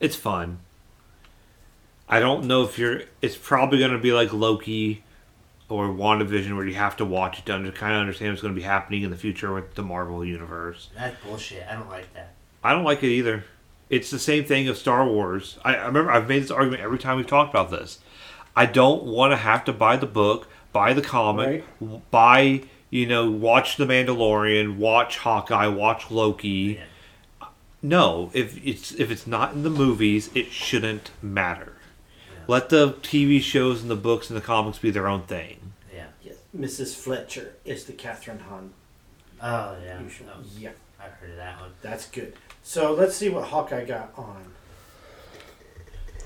It's fun. I don't know if you're. It's probably going to be like Loki or WandaVision, where you have to watch it to under, kind of understand what's going to be happening in the future with the Marvel universe. That's bullshit. I don't like that. I don't like it either. It's the same thing of Star Wars. I, I remember I've made this argument every time we've talked about this. I don't want to have to buy the book, buy the comic, w- buy you know, watch The Mandalorian, watch Hawkeye, watch Loki. Yeah. No, if it's if it's not in the movies, it shouldn't matter. Yeah. Let the TV shows and the books and the comics be their own thing. Yeah. Yes, Mrs. Fletcher is the Kathryn Hahn. Oh yeah. You should- Oh, Yeah, I've heard of that one. that's good. So let's see what Hawkeye got on.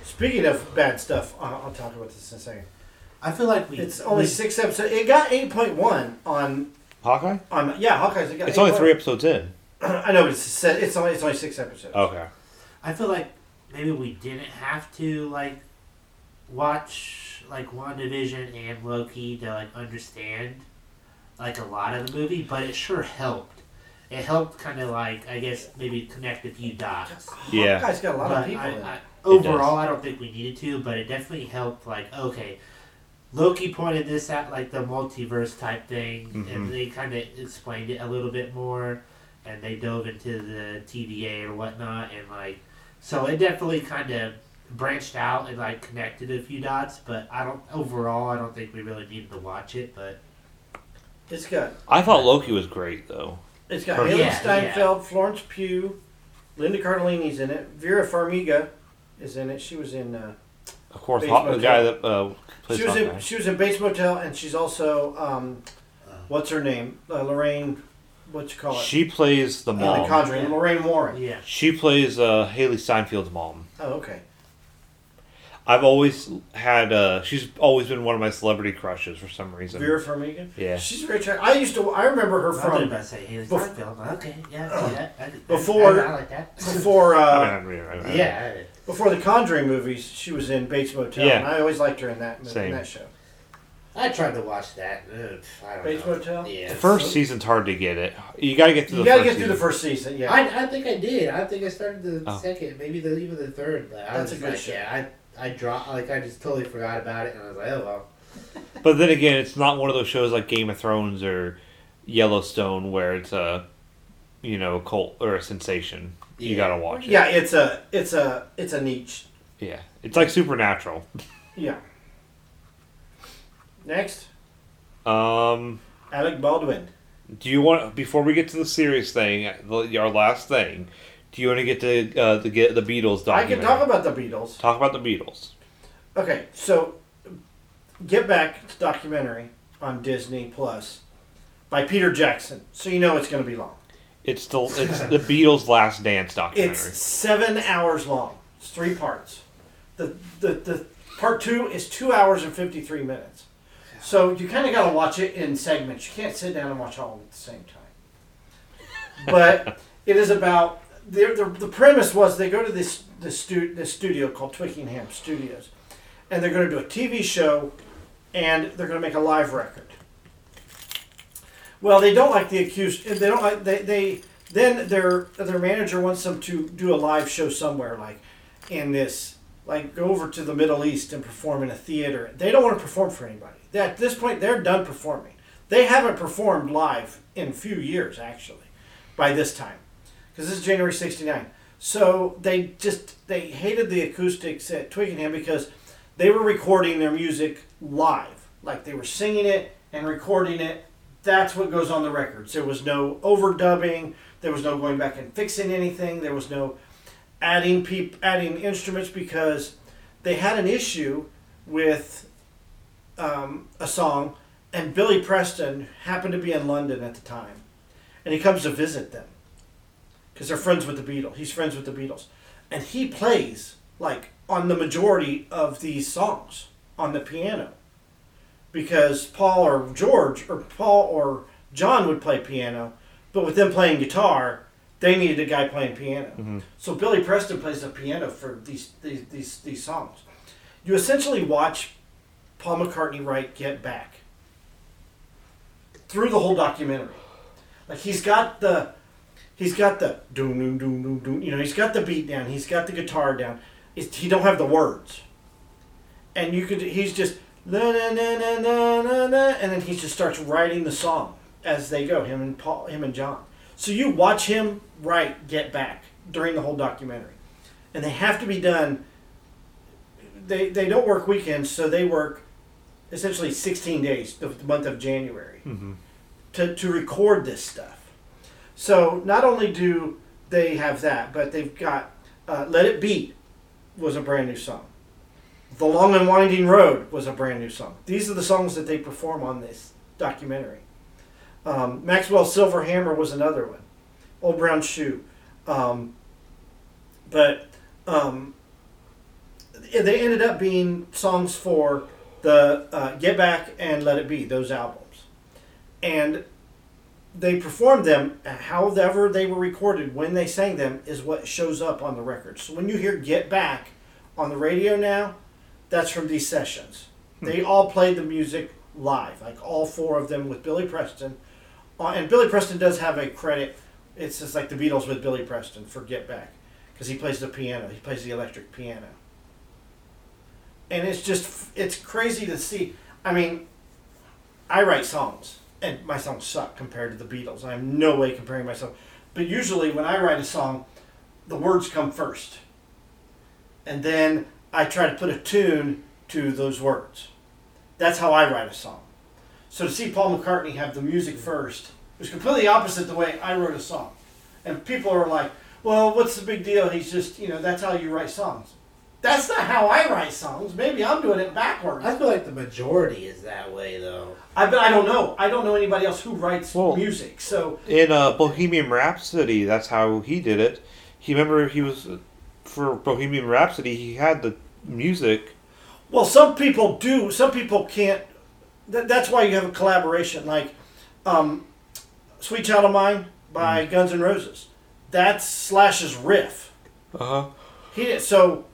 Speaking of bad stuff, I'll, I'll talk about this in a second. I feel like we. It's only we- six episodes. It got eight point one on Hawkeye? on yeah Hawkeye's. It got It's only 8.1. three episodes in. I know, but it's set- it's only it's only six episodes. Okay. I feel like maybe we didn't have to like watch like WandaVision and Loki to like understand like a lot of the movie, but it sure helped. It helped kind of like I guess maybe connect a few dots. Yeah. Hawkeye's got a lot But of people I, in. I, overall. I don't think we needed to, but it definitely helped. Like, okay, Loki pointed this out, like the multiverse type thing, Mhm. and they kind of explained it a little bit more, and they dove into the TVA or whatnot, and like, so it definitely kind of branched out and like connected a few dots. But I don't overall, I don't think we really needed to watch it. But it's good. I thought Loki was great though. it's got Perfect. Hailee Yeah, Steinfeld, Florence Pugh, Linda Cardellini's in it. Vera Farmiga is in it. She was in. Uh, Of course, Bates Haw- the Motel. guy that uh, plays she was Hawkeye. in. She was in Bates Motel, and she's also um, what's her name? Uh, Lorraine. What you call it? She plays the in The mom. Conjuring. Yeah. Lorraine Warren. yeah, She plays uh, Hailee Steinfeld's mom. Oh, okay. I've always had. Uh, she's always been one of my celebrity crushes for some reason. Vera Farmiga. Yeah. She's very attractive. I used to. I remember her I was from about to say Hailee bef- Steinfeld. Okay, yeah, I see that. I, I- Before- I, I like that. before. I Uh, mean, I mean, I mean, yeah. Before the Conjuring movies, she was in Bates Motel, Yeah. and I always liked her in that in Same. that show. I tried to watch that. Ugh, I don't Bates know. Motel. Yeah. The first season's hard to get it. You got to get through You the got to first get through the season. first season. Yeah. I, I think I did. I think I started the Oh. second, maybe the even the third. But I That's was a good like, show. yeah, I I dropped like I just totally forgot about it, and I was like, oh well. But then again, it's not one of those shows like Game of Thrones or Yellowstone where it's a, you know, a cult or a sensation. You got to watch it. yeah, it's a it's a it's a niche. Yeah. It's like Supernatural. Yeah. Next, Um, Alec Baldwin. do you want before we get to the serious thing, the, our last thing? Do you want to get to uh, the get the Beatles documentary? I documentary? can talk about the Beatles. Talk about the Beatles. Okay, so Get Back to documentary on Disney Plus by Peter Jackson. So you know it's going to be long. It's the it's the Beatles' Last Dance documentary. It's seven hours long. It's three parts. The the, the part two is two hours and fifty three minutes. So you kind of got to watch it in segments. You can't sit down and watch all of it at the same time. But it is about the, the, the premise was they go to this this, stu- this studio called Twickenham Studios, and they're going to do a TV show, and they're going to make a live record. Well, they don't like the accused. They don't like they they. Then their their manager wants them to do a live show somewhere, like in this, like go over to the Middle East and perform in a theater. They don't want to perform for anybody. At this point, they're done performing. They haven't performed live in a few years, actually, by this time, because this is January '69. So they just they hated the acoustics at Twickenham because they were recording their music live, like they were singing it and recording it. That's what goes on the records. There was no overdubbing. There was no going back and fixing anything. There was no adding peop- adding instruments because they had an issue with um, a song, and Billy Preston happened to be in London at the time, and he comes to visit them because they're friends with the Beatles. He's friends with the Beatles, and he plays like on the majority of these songs on the piano, because Paul or George or Paul or John would play piano, but with them playing guitar, they needed a guy playing piano. Mm-hmm. So Billy Preston plays the piano for these these these, these songs. You essentially watch Paul McCartney write "Get Back" through the whole documentary. Like he's got the he's got the doom doom doom doom doom. You know, he's got the beat down. He's got the guitar down. It's, he don't have the words, and you could he's just na na na na na na na, and then he just starts writing the song as they go. Him and Paul, him and John. So you watch him write "Get Back" during the whole documentary, and they have to be done. They they don't work weekends, so they work essentially 16 days, the, the month of January, to, to record this stuff. So not only do they have that, but they've got uh, Let It Be" was a brand new song. The Long and Winding Road was a brand new song. These are the songs that they perform on this documentary. Um, Maxwell Silver Hammer was another one. Old Brown Shoe. Um, but um, they ended up being songs for the uh, Get Back and Let It Be, those albums. And they performed them, however they were recorded, when they sang them, is what shows up on the record. So when you hear Get Back on the radio now, that's from these sessions. They all played the music live, like all four of them with Billy Preston. Uh, and Billy Preston does have a credit. It's just like the Beatles with Billy Preston for Get Back, because he plays the piano. He plays the electric piano and it's just it's crazy to see. I mean, I write songs, and my songs suck compared to the Beatles. I'm no way comparing myself. But usually, when I write a song, the words come first, and then I try to put a tune to those words. That's how I write a song. So to see Paul McCartney have the music first was completely opposite the way I wrote a song, and people are like, "Well, what's the big deal? He's just you know that's how you write songs." That's not how I write songs. Maybe I'm doing it backwards. I feel like the majority is that way, though. I but I don't know. I don't know anybody else who writes Well- music. So In uh, Bohemian Rhapsody, that's how he did it. He remember he was for Bohemian Rhapsody. He had the music. well, some people do. Some people can't. That, that's why you have a collaboration, like um, "Sweet Child of Mine" by Guns N' Roses. That's Slash's riff. Uh huh. He did, so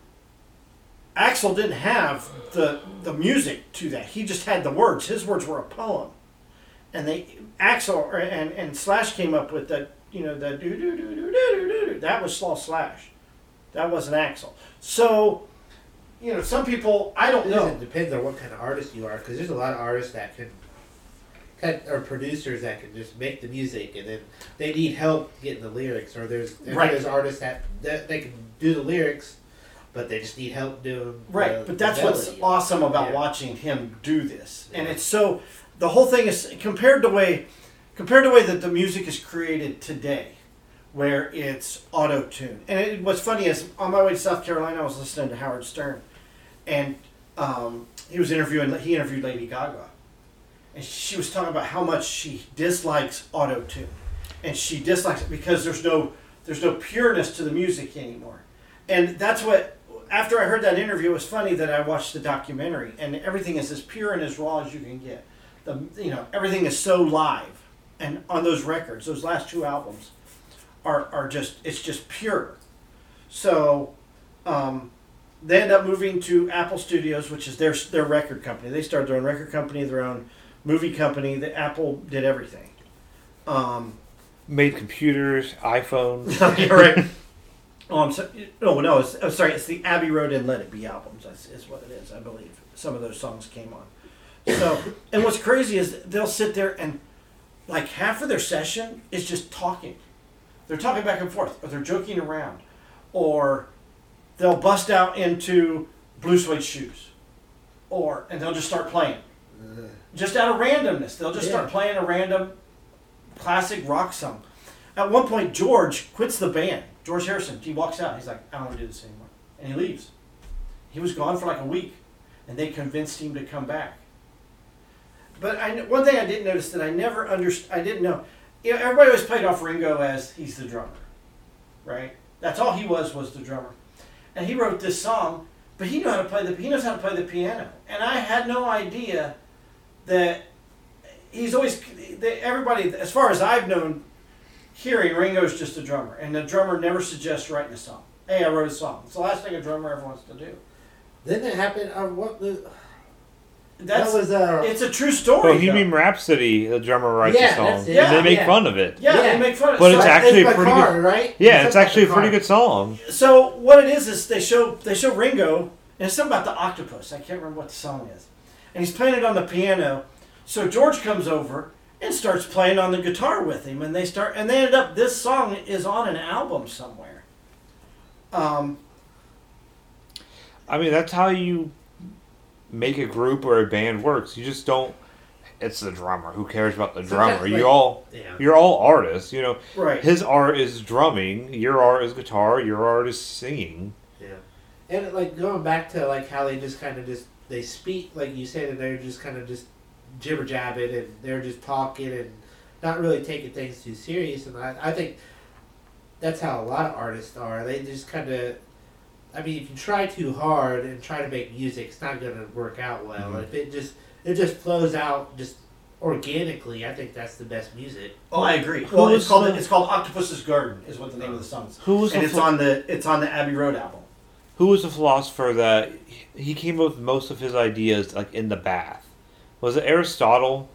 Axl didn't have the the music to that. He just had the words. His words were a poem, and they Axl and and Slash came up with that. You know the do do do do do do do. That was Slash. That was an Axl. So, you know, some people I don't know. It depends on what kind of artist you are, because there's a lot of artists that can, or producers that can just make the music, and then they need help getting the lyrics. Or there's Right. there's artists that, that they can do the lyrics, but they just need help doing Right, the- but that's what's awesome about Yeah. watching him do this, and it's so the whole thing is compared to way compared to way that the music is created today, where it's auto tune. And it, what's funny is on my way to South Carolina, I was listening to Howard Stern, and um, he was interviewing he interviewed Lady Gaga, and she was talking about how much she dislikes auto tune, and she dislikes it because there's no there's no pureness to the music anymore, and that's what after I heard that interview, it was funny that I watched the documentary, and everything is as pure and as raw as you can get. The you know everything is so live, and on those records, those last two albums, are are just it's just pure. So, um, they end up moving to Apple Studios, which is their their record company. They started their own record company, their own movie company. The Apple did everything. Um, Made computers, iPhones. You're right. Oh, I'm sorry. No, no. It's, oh, sorry. It's the Abbey Road and Let It Be albums. That's is what it is. I believe some of those songs came on. So, and what's crazy is they'll sit there and like half of their session is just talking. They're talking back and forth, or they're joking around, or they'll bust out into blue suede shoes, or and they'll just start playing, just out of randomness. They'll just start playing a random classic rock song. At one point, George quits the band. George Harrison, he walks out. He's like, I don't want to do this anymore. And he leaves. He was gone for like a week, and they convinced him to come back. But I, one thing I didn't notice that I never understood, I didn't know. You know, everybody always played off Ringo as he's the drummer. right? That's all he was was the drummer, and he wrote this song. But he knew how to play the he knows how to play the piano, and I had no idea that he's always that everybody as far as I've known, hearing Ringo's just a drummer, and the drummer never suggests writing a song. Hey, I wrote a song. It's the last thing a drummer ever wants to do. Didn't it happen? Uh, what the, That's that was uh, it's a true story. Bohemian though. Rhapsody, the drummer writes Yeah, a song, that's it. and they make yeah. fun of it. yeah, Yeah. they make fun of it. But so it's actually by a pretty car, right? Yeah, You it's actually a pretty good song. So what it is is they show they show Ringo and it's something about the octopus. I can't remember what the song is, and he's playing it on the piano. So George comes over and starts playing on the guitar with him, and they start and they end up. This song is on an album somewhere. Um, I mean, that's how you make a group or a band works. You just don't. It's the drummer. Who cares about the drummer? Sometimes, You like- all, Yeah. you're all artists. You know, right. his art is drumming. Your art is guitar. Your art is singing. Yeah. And like going back to like how they just kind of just they speak like you said, and they're just kind of just jibber jabbing and they're just talking and not really taking things too serious. And I, I think that's how a lot of artists are. They just kind of. I mean, if you try too hard and try to make music, it's not going to work out well. Mhm. If it just it just flows out just organically, I think that's the best music. Oh, I agree. Who Well, was it's called the- it's called Octopus's Garden is what the name of the song is, Who was and the it's ph- on the it's on the Abbey Road album. Who was the philosopher that he came up with most of his ideas like in the bath? Was it Aristotle?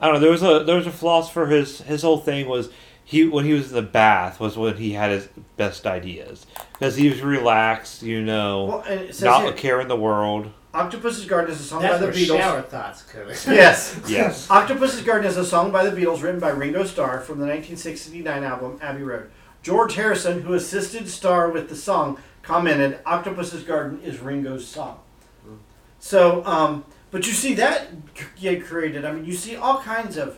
I don't know. There was a there was a philosopher. His his whole thing was he when he was in the bath was when he had his best ideas because he was relaxed. You know, Well, and it says not here, a care in the world. Octopus's Garden is a song That's by the Beatles. shower thoughts come. Yes. Yes. Octopus's Garden is a song by the Beatles written by Ringo Starr from the 1969 album Abbey Road. George Harrison, who assisted Starr with the song, commented, Octopus's Garden is Ringo's song. So, um, but you see that get created. I mean, you see all kinds of.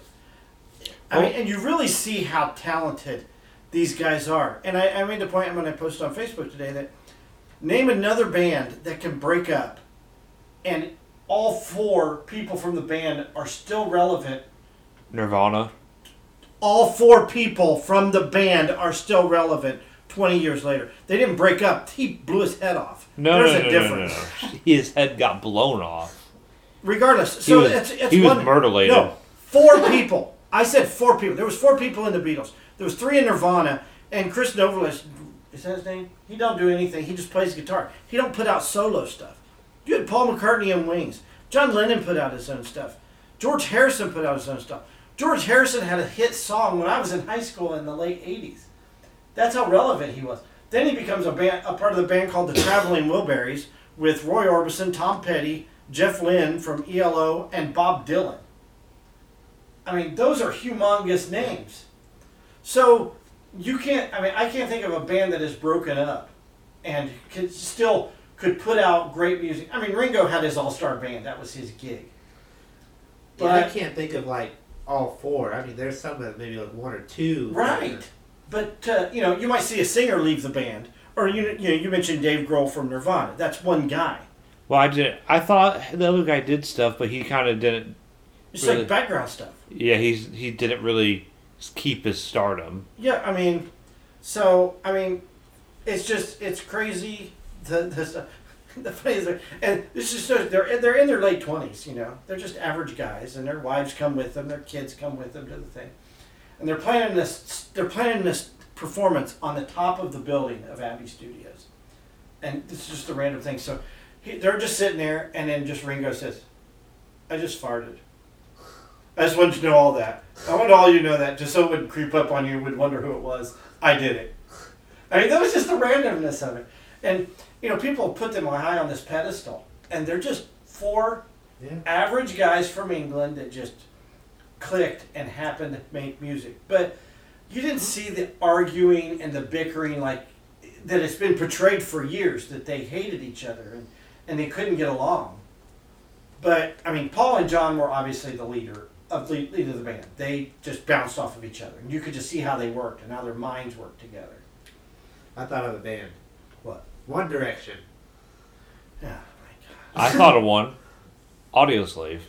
I mean, and you really see how talented these guys are. And I, I made the point when I posted on Facebook today that name another band that can break up and all four people from the band are still relevant. Nirvana. All four people from the band are still relevant 20 years later. They didn't break up. He blew his head off. No, There's no, a no, no, no, difference. no. His head got blown off. Regardless, He so was, it's, it's he was mutilated. No, four people. I said four people. There was four people in the Beatles. There was three in Nirvana, and Chris Novelish. Is that his name? He don't do anything. He just plays guitar. He don't put out solo stuff. You had Paul McCartney and Wings. John Lennon put out his own stuff. George Harrison put out his own stuff. George Harrison had a hit song when I was in high school in the late '80s. That's how relevant he was. Then he becomes a band, a part of the band called the Traveling Wilburys with Roy Orbison, Tom Petty, Jeff Lynne from ELO, and Bob Dylan. I mean, those are humongous names. So you can't. I mean, I can't think of a band that is broken up and could still could put out great music. I mean, Ringo had his all-star band. That was his gig. Yeah, I can't think of like all four. I mean, there's some that maybe like one or two. Right. But uh, you know, you might see a singer leave the band, or you you know, you mentioned Dave Grohl from Nirvana. That's one guy. Well, I did. I thought the other guy did stuff, but he kind of didn't. It's Really? like background stuff. Yeah, he's he didn't really keep his stardom. Yeah, I mean, so I mean, it's just it's crazy. The the, the funny is, and this is so they're they're in their late twenties. You know, they're just average guys, and their wives come with them, their kids come with them to the thing, and they're planning this they're planning this performance on the top of the building of Abbey Studios, and this is just a random thing. So he, they're just sitting there, and then just Ringo says, "I just farted." I just wanted you to know all that. I wanted all you to know that, just so it wouldn't creep up on you, would wonder who it was. I did it. I mean, that was just the randomness of it. And, you know, people put them high on this pedestal, and they're just four Yeah. average guys from England that just clicked and happened to make music. But you didn't see the arguing and the bickering like that it's been portrayed for years that they hated each other and, and they couldn't get along. But I mean, Paul and John were obviously the leader of the lead of the band. They just bounced off of each other, and you could just see how they worked and how their minds worked together. I thought of a band. What? One Direction. Yeah. I thought of one. Audioslave.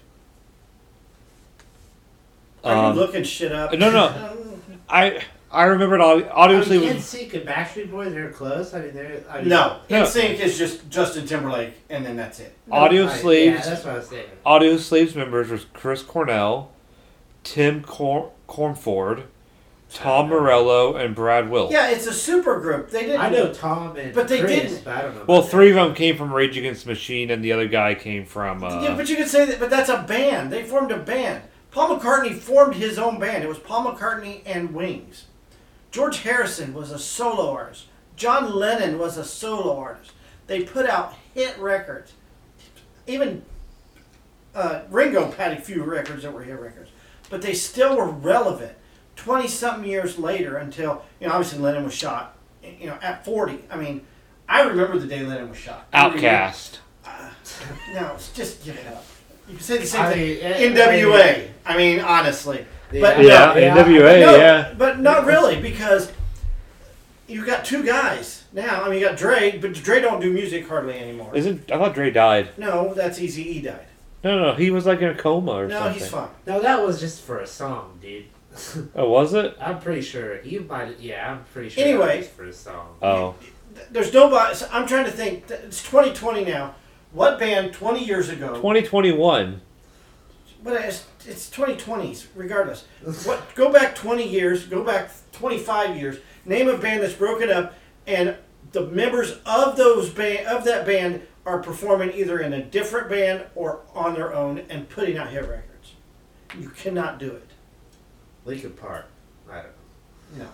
Are Um, you looking shit up? no, no. I I remember it. Audio, audio I mean, Sleeve was NSYNC and Backstreet Boys, they're close. I mean, they're. I mean, No, No. NSYNC is just Justin Timberlake, and then that's it. Audio I- Sleeves. Yeah, that's what I was saying. Audioslave's members was Chris Cornell, Tim Cor- Cornford, Tom Morello, and Brad Wilk. Yeah, it's a super group. They didn't. I know Tom and But they Chris, didn't. But I don't know. Well, about three of them came from Rage Against the Machine, and the other guy came from. Uh, yeah, but you could say that. But that's a band. They formed a band. Paul McCartney formed his own band. It was Paul McCartney and Wings. George Harrison was a solo artist. John Lennon was a solo artist. They put out hit records. Even uh, Ringo had a few records that were hit records, but they still were relevant. Twenty something years later, until you know, obviously Lennon was shot. You know, at forty. I mean, I remember the day Lennon was shot. Outcast. Uh, no, just give it up. You can say the same I thing. mean, NWA. I mean, honestly, but Yeah, no, NWA. no, yeah. but not really because you got two guys now. I mean, you got Dre, but Dre don't do music hardly anymore. Isn't I thought Dre died? No, that's Easy E died. No, no, he was like in a coma or No, something. No, he's fine. No, that was just for a song, dude. Oh, was it? I'm pretty sure he might. Yeah, I'm pretty sure. Anyway. that was for a song. Oh, There's nobody. so I'm trying to think. It's 2020 now. What band 20 years ago? 2021. But it's, it's 2020s, regardless. What? Go back 20 years. Go back 25 years. Name a band that's broken up, and the members of those band of that band are performing either in a different band or on their own and putting out hit records. You cannot do it. Linkin Park. I don't know. No.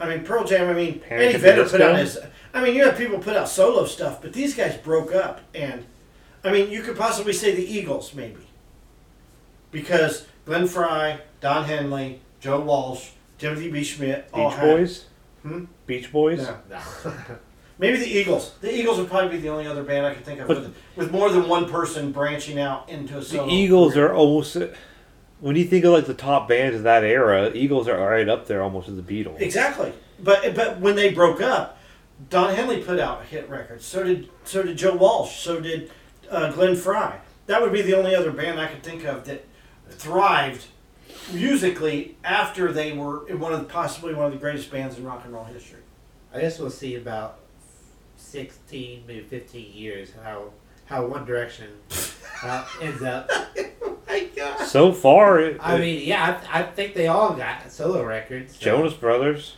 I mean, Pearl Jam. I mean, Panic Eddie Vedder put Disco? out his. I mean, you have people put out solo stuff, but these guys broke up, and I mean, you could possibly say the Eagles, maybe, because Glenn Frey, Don Henley, Joe Walsh, Timothy B. Schmit, all Beach had- Boys. Hmm? Beach Boys. No. No. Maybe the Eagles. The Eagles would probably be the only other band I could think of But- with, with more than one person branching out into a solo. The. Eagles career. are almost. When you think of like the top bands of that era, Eagles are right up there almost as the Beatles. Exactly. But but when they broke up, Don Henley put out hit records. So did so did Joe Walsh. So did uh, Glenn Frey. That would be the only other band I could think of that thrived musically after they were in one of the, possibly one of the greatest bands in rock and roll history. I guess we'll see about sixteen, maybe fifteen years how how One Direction uh, ends up. oh My God. So far, it, I mean, yeah, I, I think they all got solo records. so- Jonas Brothers.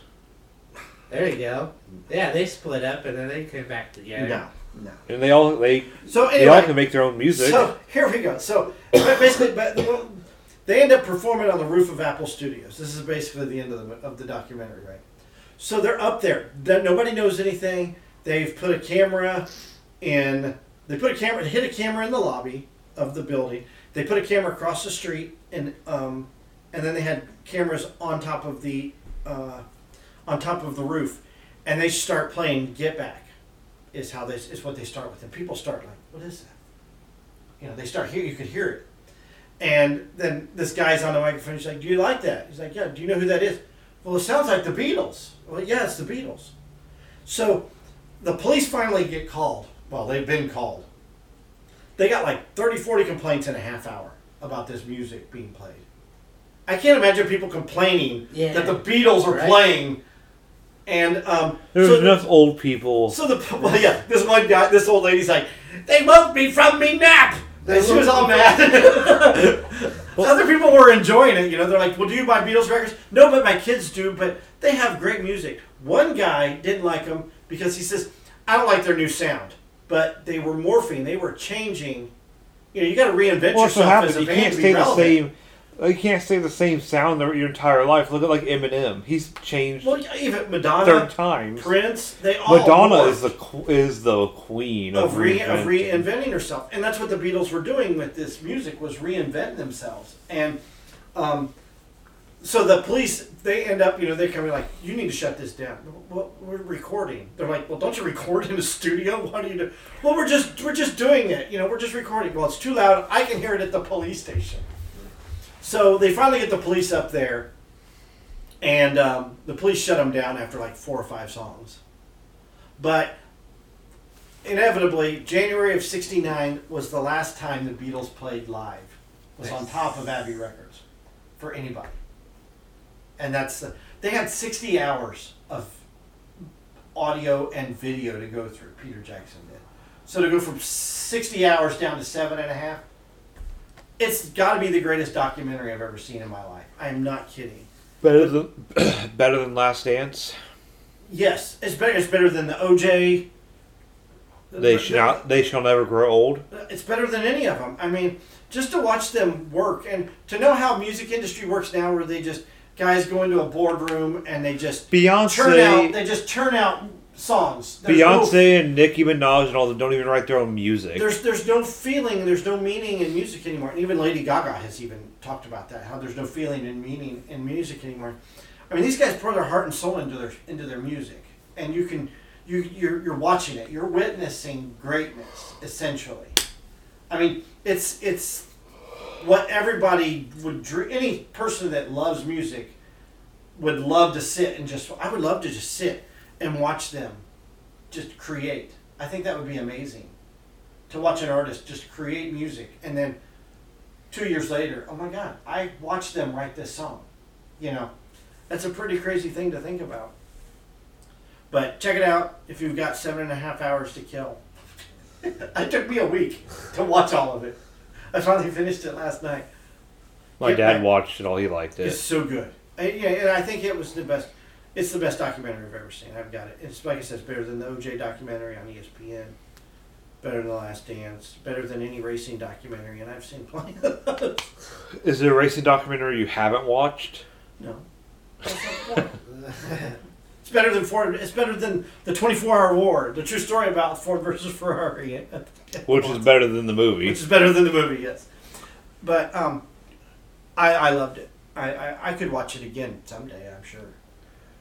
There you go. Yeah, they split up and then they came back together. No, no. And they all they So they all can make their own music. So here we go. So basically, but they end up performing on the roof of Apple Studios. This is basically the end of the of the documentary, right? So they're up there. That nobody knows anything. They've put a camera in. They put a camera. Hit a camera in the lobby of the building. They put a camera across the street, and um, and then they had cameras on top of the uh, on top of the roof, and they start playing "Get Back." Is how this is what they start with, and people start like, "What is that?" you know, they start hear you could hear it. And then this guy's on the microphone. He's like, "Do you like that?" He's like, "Yeah." Do you know who that is? Well, it sounds like the Beatles. Well, yeah, it's the Beatles. So, the police finally get called. Well, they've been called. They got like 30, 40 complaints in a half hour about this music being played. I can't imagine people complaining Yeah. that the Beatles are Right. playing. And um, There's so- enough old people. so the well, yeah, this one guy, this old lady's like, they woke me from me nap. They And she was all me mad. Other people were enjoying it. You know, they're like, "Well, do you buy Beatles records?" No, but my kids do. But they have great music. One guy didn't like them because he says, "I don't like their new sound." But they were morphing. They were changing. You know, you got to reinvent what yourself as a You band can't stay the same. You can't stay the same sound your entire life. Look at like Eminem. He's changed Well, even Madonna, third times. Prince, they all Madonna morphed. is the is the queen of, of, re- of reinventing. reinventing herself, and that's what the Beatles were doing with this music was reinvent themselves. And um, so the police they end up, you know, they come in like, "You need to shut this down." Well, we're recording. They're like, "Well, don't you record in a studio? What do you do?" Well, we're just we're just doing it. You know, we're just recording. Well, it's too loud. I can hear it at the police station. So they finally get the police up there, and um, the police shut them down after like four or five songs. But inevitably, January of '69 was the last time the Beatles played live. Was on top of Abbey Records for anybody. And that's the, they had sixty hours of audio and video to go through. Peter Jackson did. So to go from sixty hours down to seven and a half, it's got to be the greatest documentary I've ever seen in my life. I am not kidding. Better than better than Last Dance. Yes, it's better. It's better than the OJ. They shall they shall never grow old. It's better than any of them. I mean, just to watch them work and to know how music industry works now, where they just guys go into a boardroom and they just turn out. They just turn out songs. There's no- Beyonce and Nicki Minaj and all them don't even write their own music. there's there's no feeling, there's no meaning in music anymore. And even Lady Gaga has even talked about that. How there's no feeling and meaning in music anymore. I mean, these guys pour their heart and soul into their into their music, and you can you you're, you're watching it. You're witnessing greatness essentially. I mean, it's it's what everybody would dream. Any person that loves music would love to sit and just. I would love to just sit and watch them just create. I think that would be amazing to watch an artist just create music and then two years later, oh my God, I watched them write this song. You know, that's a pretty crazy thing to think about. But check it out if you've got seven and a half hours to kill. it took me a week to watch all of it. I finally finished it last night. My Yeah, dad I- watched it all. He liked it. It's so good. I, yeah, and I think it was the best. It's the best documentary I've ever seen. I've got it. It's like I said, it's better than the OJ documentary on ESPN. Better than The Last Dance. Better than any racing documentary, and I've seen plenty of those. Is there a racing documentary you haven't watched? No. That's not the point. It's better than Ford. It's better than the 24-hour war, the true story about Ford versus Ferrari, Which is better than the movie? which is better than the movie. Yes, but um, I I loved it. I, I, I could watch it again someday. I'm sure,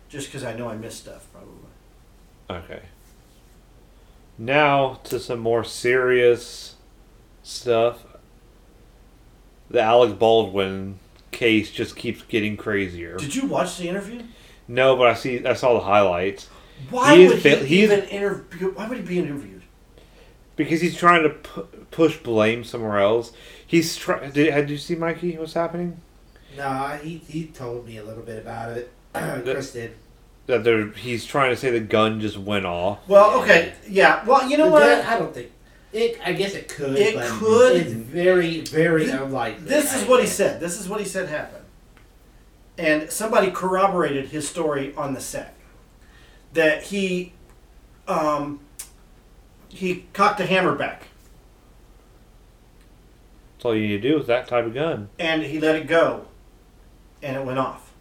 just because I know I missed stuff probably. Okay. Now to some more serious stuff. The Alec Baldwin case just keeps getting crazier. Did you watch the interview? No, but I see. I saw the highlights Why He is would he he is- even interview? Why would he be interviewed? because he's trying to pu- push blame somewhere else. He's trying. Did, did you see Mikey? What's happening? No, he, he told me a little bit about it. Chris did. That there, he's trying to say the gun just went off. Well, okay, yeah. Well, you know The what? gun, I don't think it. I guess it could. It but could. It's very, very Th- unlikely. This is I what he said. This is what he said happened. And somebody corroborated his story on the set. That he um, he cocked a hammer back That's all you need to do with that type of gun. and he let it go and it went off.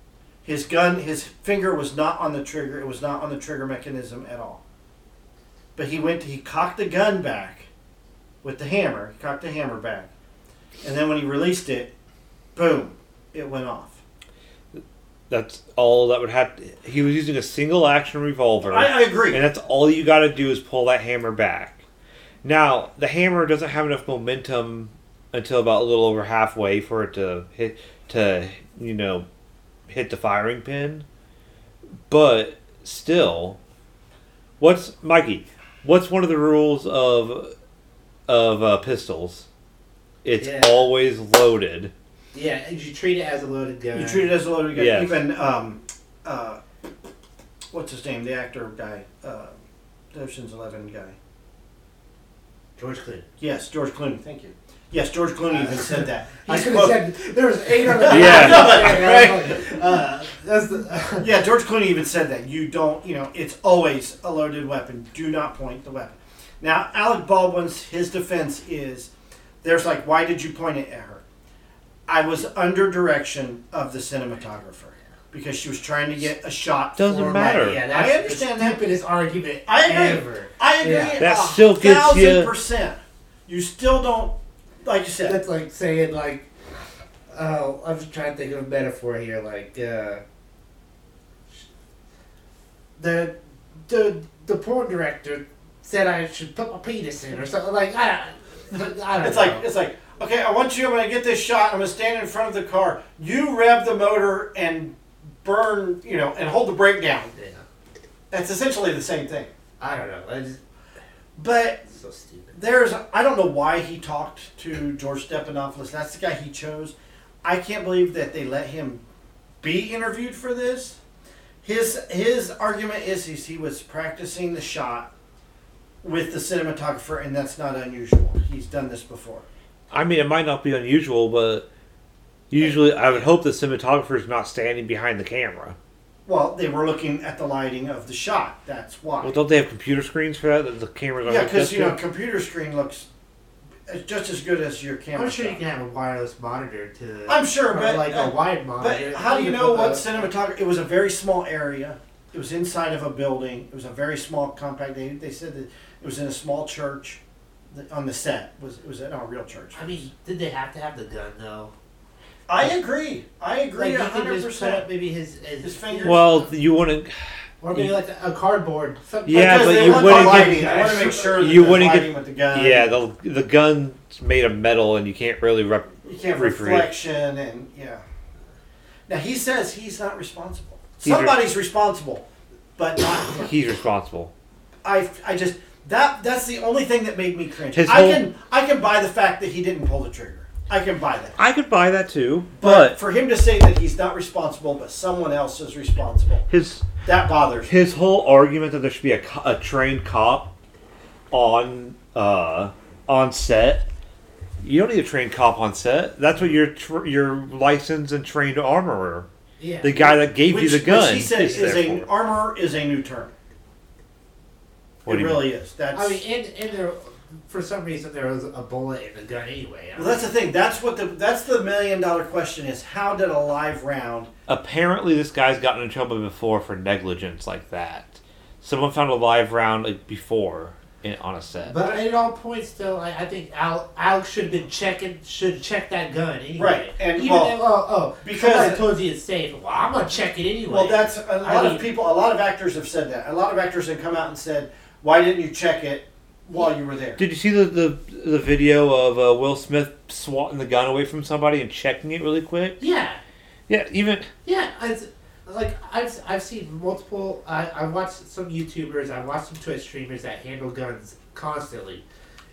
His gun his finger was not on the trigger, it was not on the trigger mechanism at all. But he went he cocked the gun back with the hammer, he cocked the hammer back. And then when he released it, boom, it went off. That's all that would have. To, he was using a single action revolver. I, I agree. And that's all you got to do is pull that hammer back. Now, the hammer doesn't have enough momentum until about a little over halfway for it to hit to you know hit the firing pin. But still, what's Mikey? What's one of the rules of of uh, pistols? It's Yeah. always loaded. Yeah, you treat it as a loaded gun. You treat it as a loaded gun. Yes. Even um, uh, what's his name? The actor guy, uh, the Ocean's Eleven guy. George Clooney. Yes, George Clooney. Thank you. Yes, George Clooney even said that. I could have said there was eight other. Yeah. Uh, that's the. Yeah, George Clooney even said that. You don't, you know, it's always a loaded weapon. Do not point the weapon. Now, Alec Baldwin's his defense is there's like, why did you point it at her? I was under direction of the cinematographer because she was trying to get a shot. Doesn't for my- matter. Yeah, that's I understand the that. stupidest argument I agree. ever. I agree. Yeah. That still gets thousand you- percent. You still don't, like you said. That's like saying like, oh, I'm just trying to think of a metaphor here. Like, uh, the the the porn director said I should put my penis in or something. Like, I, don't- I don't It's know. like it's like okay. I want you. I'm gonna get this shot. I'm gonna stand in front of the car. You rev the motor and burn. You know, and hold the brake down. yeah, That's essentially the same thing. I don't know. I just But so stupid. there's I don't know why he talked to George Stephanopoulos. That's the guy he chose. I can't believe that they let him be interviewed for this. His his argument is he's, he was practicing the shot with the cinematographer, and that's not unusual. He's done this before. I mean, it might not be unusual, but usually I would hope the cinematographer is not standing behind the camera. Well, they were looking at the lighting of the shot. That's why. Well, don't they have computer screens for that? That the camera's yeah, hooked because up you know, to? computer screen looks just as good as your camera. I'm sure you can have a wireless monitor to. I'm sure, but like uh, a wide monitor. But how do you know what the- cinematography? It was a very small area. It was inside of a building. It was a very small, compact. They, they said that it was in a small church. The- On the set was it was at a real church. I mean, did they have to have the gun though? I agree. I agree Like a he could hundred just put up percent. maybe his his, His fingers. Well, you wouldn't. Or maybe like a cardboard. Something Yeah, Because but you wouldn't the get- lighting. I want to make sure that you wouldn't get- with the gun. Yeah, the the gun's made of metal, and you can't really rep. you can't recreate. reflection and yeah. Now he says he's not responsible. He's re- Somebody's responsible, but not. He's responsible. I, I just that that's the only thing that made me cringe. His I whole- can I can buy the fact that he didn't pull the trigger. I can buy that. I could buy that too, But, but for him to say that he's not responsible, but someone else is responsible, his that bothers me. his whole argument that there should be a, co- a trained cop on uh, on set. You don't need a trained cop on set. That's what your tr- your licensed and trained armorer, Yeah. the guy that gave Which, you the gun, which he said is is there a for. armor is a new term. What it do you really is. That's I mean, and, and there, for some reason, there was a bullet in the gun anyway. I well, that's the thing. That's what the that's the million dollar question is. How did a live round? Apparently, this guy's gotten in trouble before for negligence like that. Someone found a live round like before in, on a set. But at all points though, like, I think Al, Alex should have been checking, should check that gun anyway. Right, and, even well, if, oh, oh, because- somebody told you it's safe. Well, I'm gonna check it anyway. Well, that's a lot mean- of people. A lot of actors have said that. A lot of actors have come out and said, "Why didn't you check it while you were there?" Did you see the the, the video of uh, Will Smith swatting the gun away from somebody and checking it really quick? yeah, Yeah, even yeah. It's, like I've I've seen multiple. I I watched some YouTubers. I watched some Twitch streamers that handle guns constantly,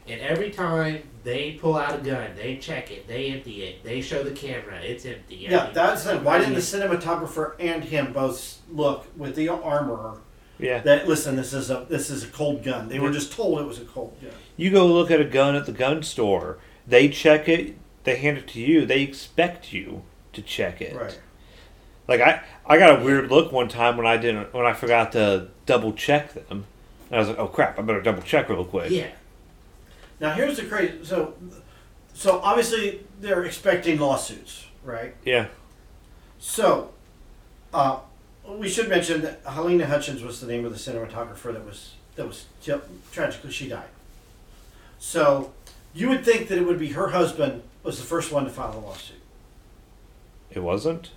and every time they pull out a gun, they check it, they empty it, they show the camera, it's empty. I Yeah, mean, that's the, why didn't the cinematographer and him both look with the armorer yeah. that listen? This is a this is a cold gun. They were just told it was a cold gun. You go look at a gun at the gun store. They check it. They hand it to you. They expect you to check it. Right. Like I, I got a weird look one time when I didn't when I forgot to double check them. And I was like, oh crap! I better double check real quick. Yeah. Now here's the crazy. So, so obviously they're expecting lawsuits, right? Yeah. So, uh, we should mention that Halyna Hutchins was the name of the cinematographer that was that was tragically she died. So, you would think that it would be her husband was the first one to file a lawsuit. It wasn't.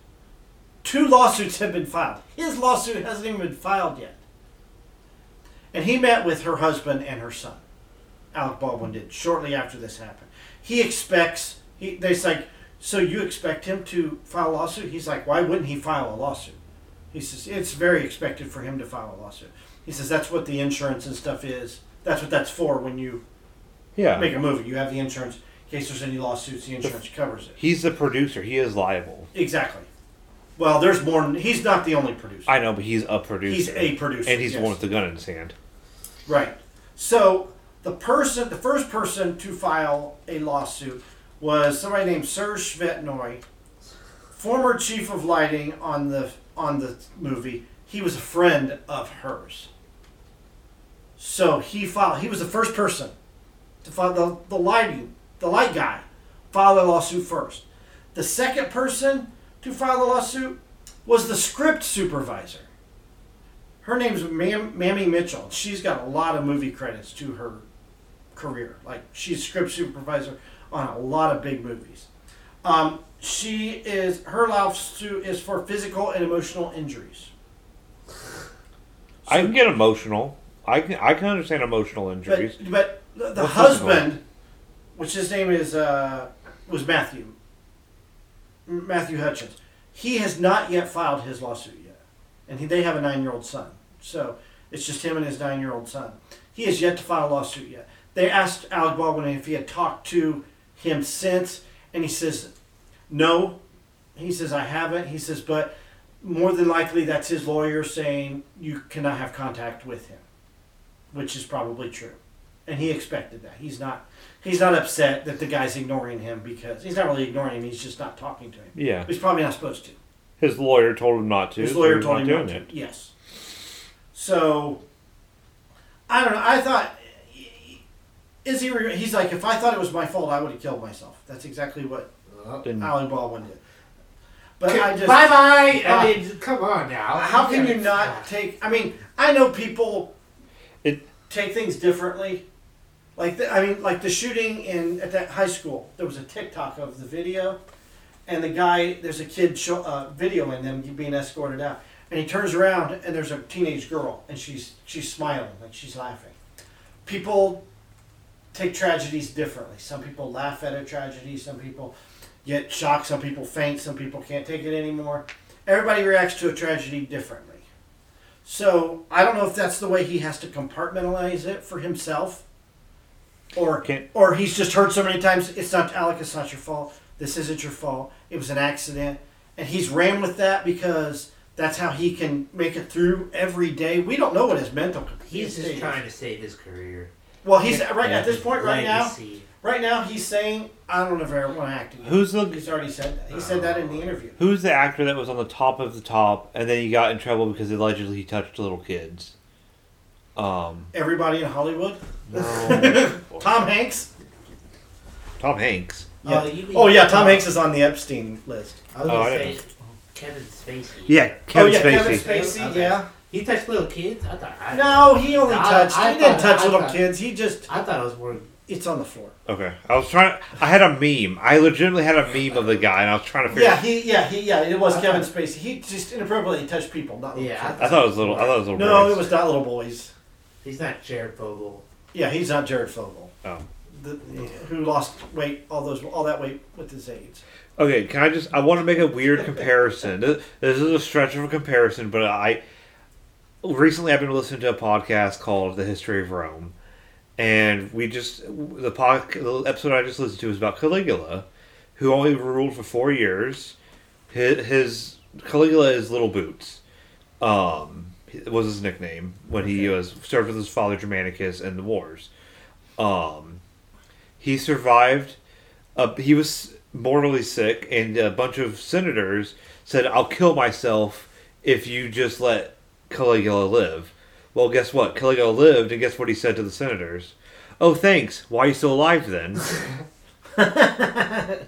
Two lawsuits have been filed. His lawsuit hasn't even been filed yet. And he met with her husband and her son. Alec Baldwin did shortly after this happened. He expects he they like, so you expect him to file a lawsuit? He's like, why wouldn't he file a lawsuit? He says it's very expected for him to file a lawsuit. He says that's what the insurance and stuff is. That's what that's for when you Yeah. make a movie. You have the insurance in case there's any lawsuits. The insurance covers it. He's the producer. He is liable. Exactly. Well, there's more. He's not the only producer. I know, but he's a producer. He's a producer, and he's the one with the gun in his hand. Right. So the person, the first person to file a lawsuit was somebody named Serge Svetnoy, former chief of lighting on the on the movie. He was a friend of hers. So he filed. He was the first person to file the, the lighting, the light guy, filed a lawsuit first. The second person to file the lawsuit was the script supervisor. Her name's Mam- Mamie Mitchell. She's got a lot of movie credits to her career. Like she's script supervisor on a lot of big movies. Um, she is her lawsuit is for physical and emotional injuries. I can get emotional. I can I can understand emotional injuries. But but the, the husband, which his name is uh, was Matthew Matthew Hutchins. He has not yet filed his lawsuit yet, and he, they have a nine-year-old son. So it's just him and his nine-year-old son. He has yet to file a lawsuit yet. They asked Alec Baldwin if he had talked to him since, and he says no. He says I haven't. He says, but more than likely that's his lawyer saying you cannot have contact with him, which is probably true, and he expected that. He's not he's not upset that the guy's ignoring him because he's not really ignoring him. He's just not talking to him. Yeah. He's probably not supposed to. His lawyer told him not to. His lawyer told him not to. it. Yes. So, I don't know. I thought, is he? He's like, if I thought it was my fault, I would have killed myself. That's exactly what Then Alec Baldwin did. But I just, bye bye. Uh, I mean, come on now. how can you gotta- not take? I mean, I know people It- take things differently. Like the, I mean, like the shooting in at that high school. There was a TikTok of the video, and the guy, there's a kid show, uh, videoing them being escorted out, and he turns around and there's a teenage girl, and she's she's smiling like she's laughing. People take tragedies differently. Some people laugh at a tragedy. Some people get shocked. Some people faint. Some people can't take it anymore. Everybody reacts to a tragedy differently. So I don't know if that's the way he has to compartmentalize it for himself, or Can't- or he's just heard so many times it's not Alec, it's not your fault. This isn't your fault. It was an accident, and he's ran with that because that's how he can make it through every day. We don't know what his mental He's state just is. trying to save his career. Well, he's right Yeah. at this point right now. Legacy. Right now, he's saying, "I don't ever want to act again." Who's the He's already said that. He said that in the interview. Who's the actor that was on the top of the top and then he got in trouble because allegedly he touched little kids? Um, Everybody in Hollywood. no. Tom Hanks. Tom Hanks. Yeah. Oh, you mean- Oh yeah, Tom Hanks is on the Epstein list. I was Oh, gonna I say didn't Kevin Spacey. Yeah, Kevin oh yeah, Spacey. Kevin Spacey. Okay. Yeah. He touched little kids. I thought. I, No, he only I- touched. I he didn't touch I little thought- kids. He just. I thought it was more. It's on the floor. Okay, I was trying. I had a meme. I legitimately had a meme of the guy, and I was trying to figure. Yeah, he. Yeah, he. Yeah, it was Kevin Spacey. He just inappropriately touched people, not little Yeah, kids. I thought it was little. I thought it was little. No, boys. it was not little boys. He's not Jared Fogle. Yeah, he's not Jared Fogle. Oh. The, who lost weight, all those, all that weight with his AIDS. Okay, can I just? I want to make a weird comparison. This, this is a stretch of a comparison, but I recently I've been listening to a podcast called "The History of Rome," and we just the pod, the episode I just listened to was about Caligula, who only ruled for four years. His, his Caligula is Little Boots. Um, was his nickname when he was served with his father Germanicus in the wars. Um, he survived. Uh, he was mortally sick, and a bunch of senators said, "I'll kill myself if you just let Caligula live." Well, guess what? Caligula lived, and guess what he said to the senators? Oh, thanks. Why are you still alive then?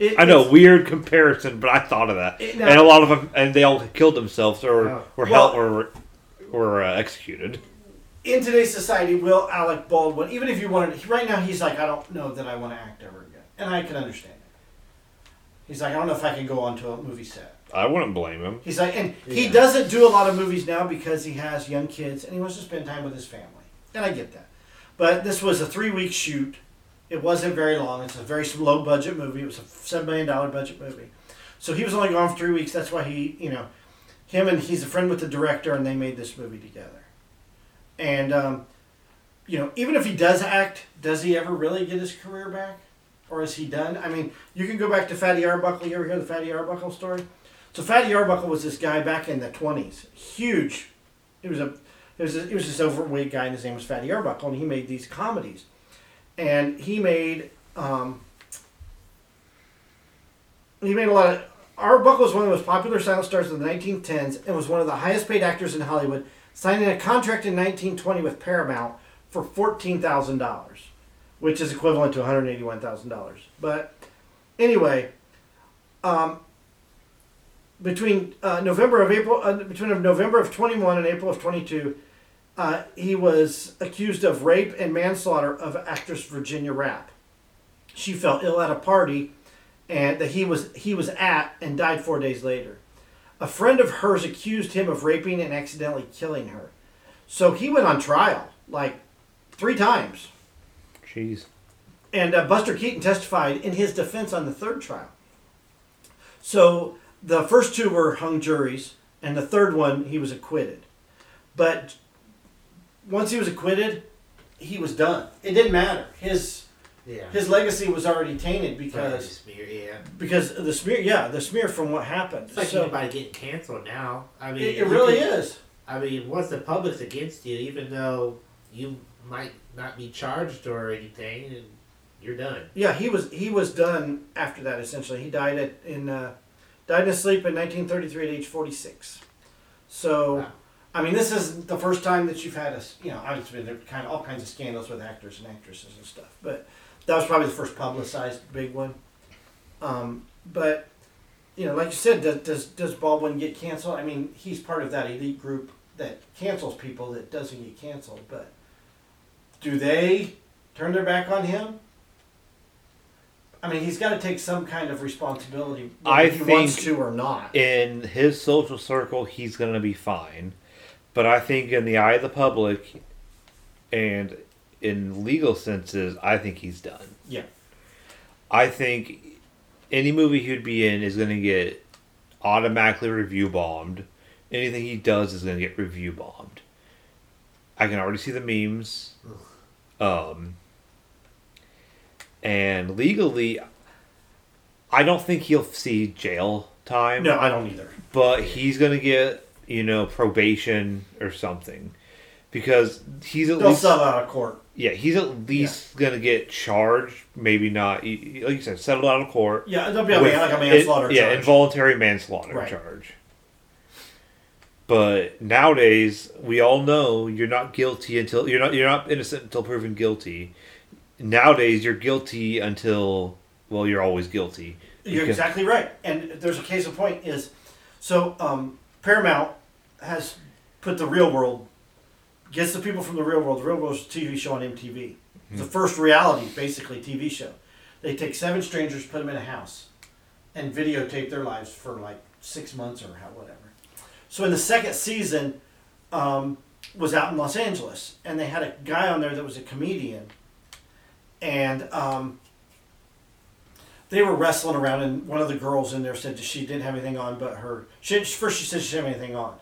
It- I know, weird comparison, but I thought of that, It- and a lot of them, and they all killed themselves or Oh. were Well- held or were, were uh, executed. in today's society, will Alec Baldwin, even if you wanted, right now he's like, I don't know that I want to act ever again, and I can understand it. He's like, I don't know if I can go onto a movie set. I wouldn't blame him. He's like, and he Yeah. doesn't do a lot of movies now because he has young kids and he wants to spend time with his family, and I get that. But this was a three-week shoot. It wasn't very long. It's a very low budget movie. It was a seven million dollar budget movie, so he was only gone for three weeks. That's why he, you know, him and he's a friend with the director, and they made this movie together. And um, you know, even if he does act, does he ever really get his career back, or is he done? I mean, you can go back to Fatty Arbuckle. You ever hear the Fatty Arbuckle story? So Fatty Arbuckle was this guy back in the twenties, huge. He was a, he was a, was this overweight guy, and his name was Fatty Arbuckle, and he made these comedies, and he made um, he made a lot of. Arbuckle was one of the most popular silent stars of the 1910s and was one of the highest paid actors in Hollywood, signing a contract in 1920 with Paramount for $14,000, which is equivalent to $181,000. But anyway, um, between uh, November of April, uh, between November of 21 and April of 22, uh, he was accused of rape and manslaughter of actress Virginia Rappe. She fell ill at a party, and that he was he was at and died four days later. A friend of hers accused him of raping and accidentally killing her, so he went on trial like three times. Jeez. And uh, Buster Keaton testified in his defense on the third trial. So the first two were hung juries, and the third one he was acquitted. But once he was acquitted, he was done. It didn't matter. His Yeah. his legacy was already tainted because smear, yeah. because the smear. Yeah, the smear from what happened. It's like So anybody getting canceled now. I mean, it, it really can- is. I mean, once the public's against you, even though you might not be charged or anything, you're done. Yeah, he was he was done after that. Essentially, he died at in uh, died in his sleep in 1933 at age 46. So, Wow. I mean, this is the first time that you've had a, you know obviously there kind of all kinds of scandals with actors and actresses and stuff, but that was probably the first publicized big one. Um, but you know, like you said, does, does does Baldwin get canceled? I mean, he's part of that elite group that cancels people that doesn't get canceled, but do they turn their back on him? I mean, he's got to take some kind of responsibility whether I he wants think- to or not. in his social circle, he's going to be fine. But I think in the eye of the public and in legal senses, I think he's done. Yeah. I think any movie he'd be in is going to get automatically review bombed. Anything he does is going to get review bombed. I can already see the memes. Um, and legally, I don't think he'll see jail time No, I don't either. but he's gonna get you know probation or something because he's at They'll least sell out of court. yeah he's at least gonna get charged maybe not like you said settled out of court Yeah, there'll be a with- man, like a manslaughter it- yeah charge. involuntary manslaughter Right. charge but nowadays we all know you're not guilty until you're not you're not innocent until proven guilty nowadays you're guilty until well you're always guilty You're exactly right. And there's a case in point is so um, Paramount has put the real world gets the people from the real world. The real world is a TV show on MTV. It's the first reality, basically TV show. They take seven strangers, put them in a house, and videotape their lives for like six months or how whatever. So in the second season, um, was out in Los Angeles, and they had a guy on there that was a comedian, and um, they were wrestling around, and one of the girls in there said she didn't have anything on, but her she first she said she didn't have anything on.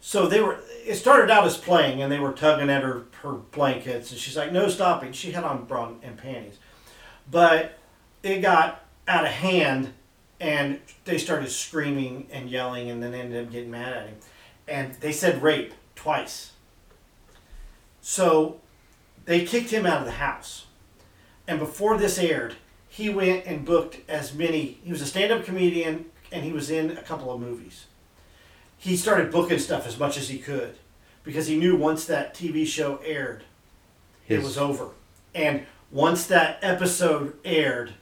So they were. It started out as playing, and they were tugging at her her blankets, and she's like, "No stopping." She had on bra and panties, but it got out of hand, and they started screaming and yelling, and then ended up getting mad at him, and they said rape twice. So they kicked him out of the house, and before this aired, he went and booked as many. He was a stand-up comedian, and he was in a couple of movies. He started booking stuff as much as he could because he knew once that TV show aired, it was over. And once that episode aired,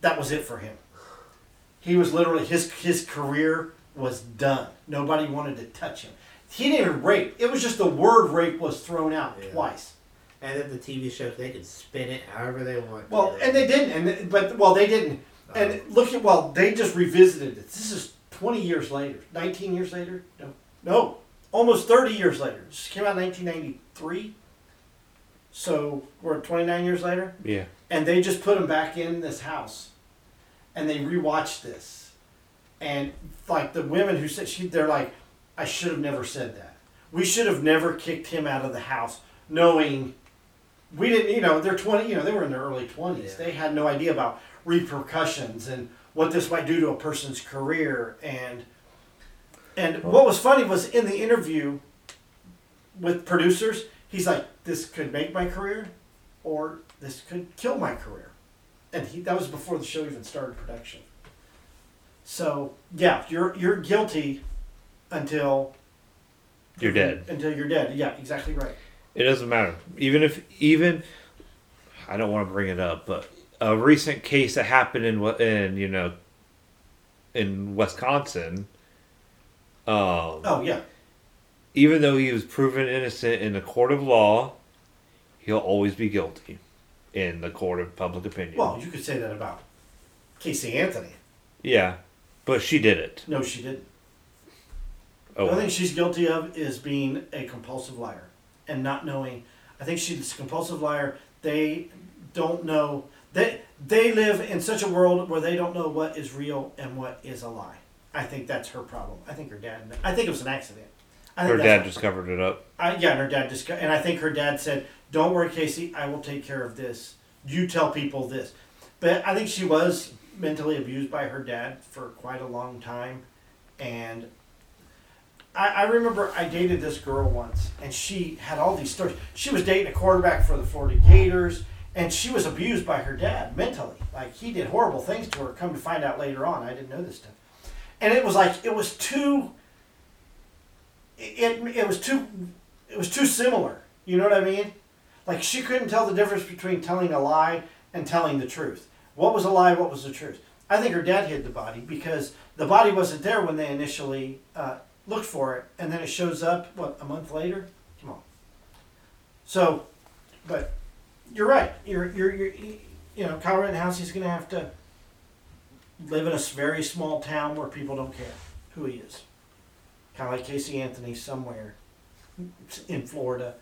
that was it for him. He was literally his his career was done. Nobody wanted to touch him. He didn't even rape. It was just the word rape was thrown out Yeah. twice. And then the TV show, they can spin it however they want. Well, and they didn't, and they- but well, they didn't. And oh. look at well, they just revisited it. This is twenty years later, nineteen years later. No, no, almost thirty years later. This came out in nineteen ninety three. So we're twenty nine years later, yeah and they just put him back in this house, and they rewatched this, and like the women who said she, they're like, I should have never said that. We should have never kicked him out of the house, knowing we didn't. You know, they're twenty. You know, they were in their early twenties. Yeah. They had no idea about repercussions and what this might do to a person's career. And and what was funny was in the interview with producers, he's like, "This could make my career, or this could kill my career." And he that was before the show even started production. So yeah, you're you're guilty until You're dead. Until you're dead. Yeah, exactly right. It doesn't matter. Even if even I don't want to bring it up, but a recent case that happened in what in you know in Wisconsin. Um, Oh yeah. even though he was proven innocent in the court of law, he'll always be guilty in the court of public opinion. Well, you could say that about Casey Anthony. yeah, but she did it. No, she didn't. Oh, The only thing she's guilty of is being a compulsive liar and not knowing. I think she's a compulsive liar. They don't know. They they live in such a world where they don't know what is real and what is a lie. I think that's her problem. I think her dad. I think it was an accident. I think her dad just covered it up. I, yeah, and her dad just and I think her dad said, "Don't worry, Casey. I will take care of this. you tell people this. But I think she was mentally abused by her dad for quite a long time. And I, I remember I dated this girl once, and she had all these stories. She was dating a quarterback for the Florida Gators, and she was abused by her dad mentally. Like, he did horrible things to her. Come to find out later on, I didn't know this stuff. And it was like, it was too. It, it was too it was too similar. You know what I mean? Like she couldn't tell the difference between telling a lie and telling the truth. What was a lie? What was the truth? I think her dad hid the body because the body wasn't there when they initially uh, looked for it, and then it shows up what a month later. Come on. So, but you're right. You're you're, you're you know Kyle Rittenhouse. He's going to have to live in a very small town where people don't care who he is. Kind of like Casey Anthony somewhere in Florida,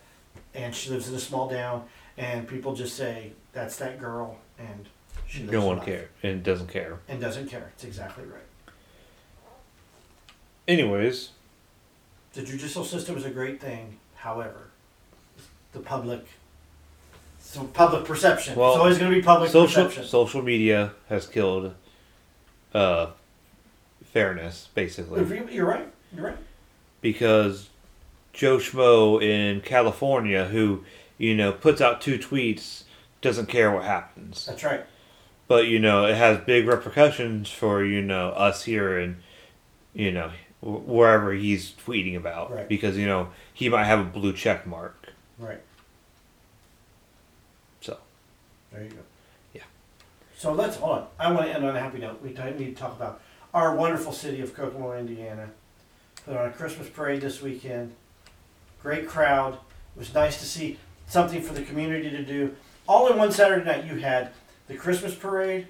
and she lives in a small town, and people just say that's that girl, and she No one cares and doesn't care. and doesn't care. It's exactly right. Anyways, The judicial system is a great thing. However, the public, so public perception. Well, it's always going to be public social perception. social media has killed uh, fairness, basically, you- You're right. You're right. because Joe Schmo in California, who you know puts out two tweets, doesn't care what happens. That's right. But you know it has big repercussions for you know us here and you know wherever he's tweeting about Right. because you know he might have a blue check mark. Right. So There you go. Yeah. So let's hold on. I want to end on a happy note. We t- need to talk about our wonderful city of Kokomo, Indiana. Put on a Christmas parade this weekend. Great crowd. It was nice to see something for the community to do. All in one Saturday night, you had the Christmas parade.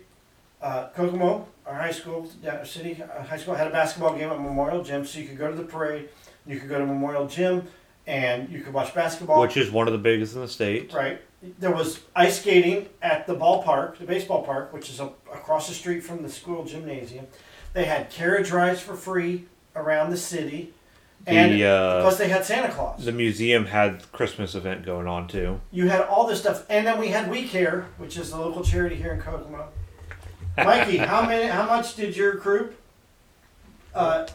Uh, Kokomo, our high school, city uh, high school, had a basketball game at Memorial Gym, so you could go to the parade. You could go to Memorial Gym, and you could watch basketball. which is one of the biggest in the state. Right. There was ice skating at the ballpark, the baseball park, which is a, across the street from the school gymnasium. They had carriage rides for free around the city, and The uh, plus they had Santa Claus. the museum had Christmas event going on too. you had all this stuff, and then we had We Care, which is the local charity here in Kokomo. Mikey, how many? How much did your group? Uh,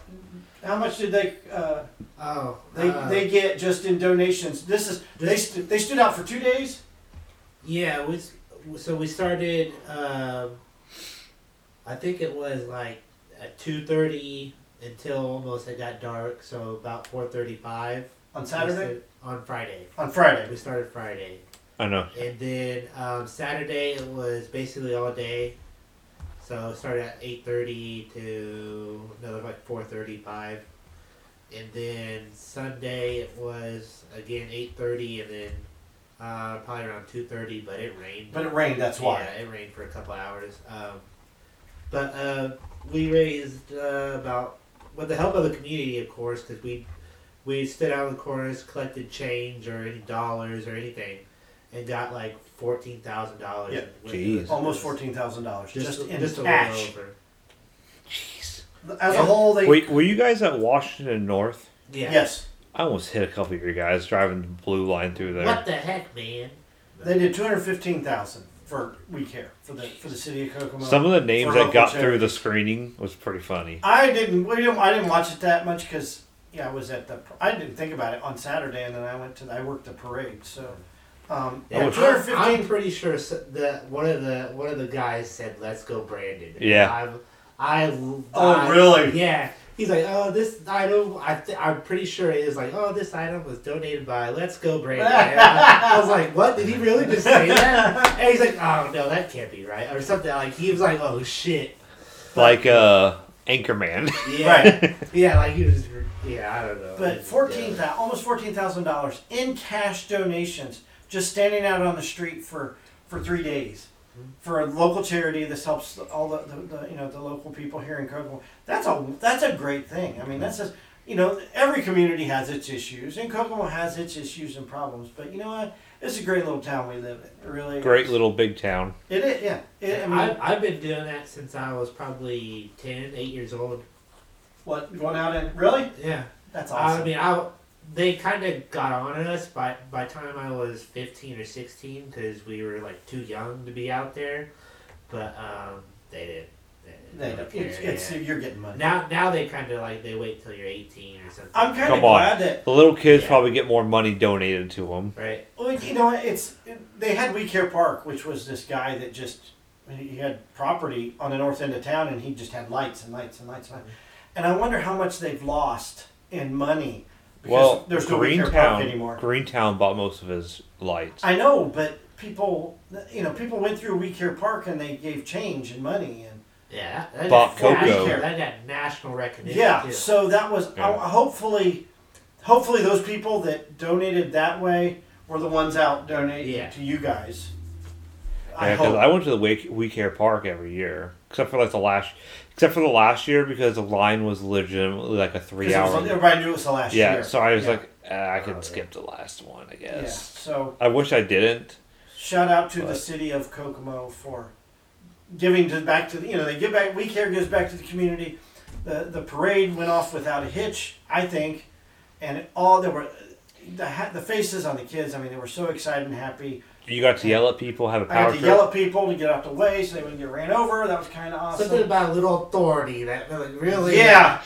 how much did they? Uh, Oh, they uh, they get just in donations. This is they st- they stood out for two days. Yeah, we so we started. Um, I think it was like at two thirty until almost it got dark. So about four thirty-five On Saturday, on Friday. on Friday. We started Friday, I know. and then um, Saturday it was basically all day. So it started at eight thirty to another like four thirty-five, and then Sunday it was again eight thirty, and then uh, probably around two thirty, but it rained. But it rained. That's why. Yeah, it rained for a couple hours. Um, but uh, we raised uh, about, with the help of the community, of course, because we we stood out in the corners, collected change or any dollars or anything, and got like fourteen thousand dollars. Yeah. Jeez. Almost fourteen thousand dollars Just, just, in just a cash. little over. Jeez. As Yeah. a whole, they Wait, were you guys at Washington North? Yeah. yes, I almost hit a couple of your guys driving the blue line through there. What the heck, man? they did two hundred fifteen thousand for We Care for the for the city of Kokomo. Some of the names that local got through the screening was pretty funny. I didn't. We didn't. I didn't watch it that much because yeah, I was at the. I didn't think about it on Saturday, and then I went to. I worked the parade, so. Um, Yeah, yeah, two hundred I'm, I'm pretty sure s- that one of the one of the guys said, "Let's go, Brandon." Yeah. I've, I. Oh, I- really? Yeah. He's like, "Oh, this item." I th- I'm pretty sure it is like, "Oh, this item was donated by Let's Go, Brandon." I was like, "What? Did he really just say that?" And he's like, "Oh no, that can't be right," or something. Like he was like, "Oh shit." Like uh, Anchorman. Yeah. Right. Yeah, like he was. Yeah, I don't know. But fourteen thousand, almost fourteen thousand dollars in cash donations, just standing out on the street for for three days, for a local charity. This helps all the, the, the you know the local people here in Kokomo. That's a that's a great thing. I mean, that's just you know every community has its issues, and Kokomo has its issues and problems. But you know what? It's a great little town we live in. It really Great is. little big town. It is, yeah. It, I mean, I've, I've been doing that since I was probably 10, 8 years old. what going out and really? Yeah. That's awesome. I awesome. mean, I they kind of got on us by by time I was fifteen or sixteen because we were like too young to be out there, but um, they didn't. They, They didn't don't- care, it's, it's yeah. you're getting money. now now they kind of like they wait till you're eighteen or something. I'm kind of Come on. glad that The little kids Yeah. probably get more money donated to them. right. Well, you know, it's they had We Care Park, which was this guy that just he had property on the north end of town, and he just had lights and lights and lights and lights. And I wonder how much they've lost in money because Well, there's no We Care Greentown, anymore. Greentown bought most of his lights. I know, but people, you know, people went through We Care Park and they gave change and money and Yeah, that, that Bought got national- Coco. That got national recognition. yeah. too. So that was Yeah. uh, hopefully, hopefully those people that donated that way were the ones out donating Yeah. to you guys. I Yeah, because hope. I went to the Wake, We Care Park every year, except for like the last, except for the last year because the line was legitimately like a three it was- hour. everybody knew it was the last Yeah, year. so I was Yeah. like, ah, I could Oh, yeah. skip the last one, I guess. Yeah. So I wish I didn't. shout out to the city of Kokomo for giving to back to the you know they give back. We care gives back to the community. The the parade went off without a hitch, I think, and it, all there were the the faces on the kids. I mean, they were so excited and happy. You got to yell at people, have a I had power to trip. yell at people to get out the way so they wouldn't get ran over. That was kind of awesome. Something about a little authority that like, really, yeah.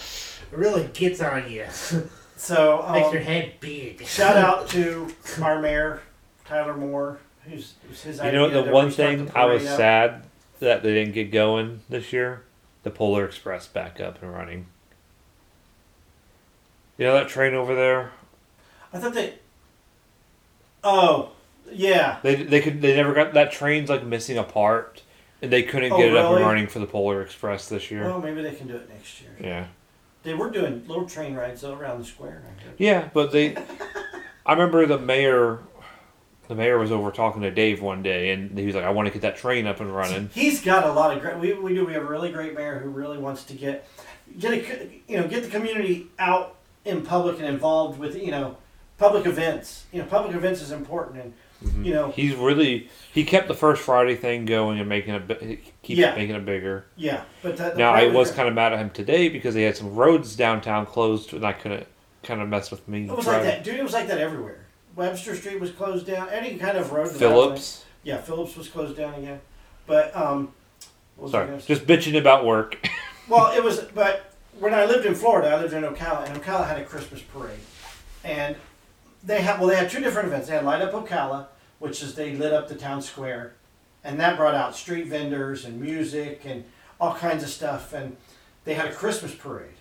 really gets on you. So Makes um, your head big. shout out to our mayor Tyler Moore, who's, who's his You idea know, the to one restart thing the I was parade up. sad that they didn't get going this year, the Polar Express back up and running. You know that train over there? I thought they. Oh, yeah. They they could they never got that train's like missing a part, and they couldn't Oh, get it up and running for the Polar Express this year. Well, maybe they can do it next year. yeah, They were doing little train rides around the square. Yeah, but they. I remember the mayor. The mayor was over talking to Dave one day, and he was like, "I want to get that train up and running." He's got a lot of great. We, we do. We have a really great mayor who really wants to get get a, you know get the community out in public and involved with you know public events. You know, public events is important, and Mhm. you know, He's really he kept the first Friday thing going and making it bi- keep Yeah. making it bigger. yeah. But that, Now I was kind of mad at him today because they had some roads downtown closed, and I couldn't kind of mess with me. It was like that, dude. It was like that everywhere. Webster Street was closed down. Any kind of road. Phillips, went- Yeah, Phillips was closed down again. But um, what was I sorry, gonna say? just bitching about work. Well, it was, but when I lived in Florida, I lived in Ocala, and Ocala had a Christmas parade, and they had well, they had two different events. They had Light Up Ocala, which is they lit up the town square, and that brought out street vendors and music and all kinds of stuff, and they had a Christmas parade,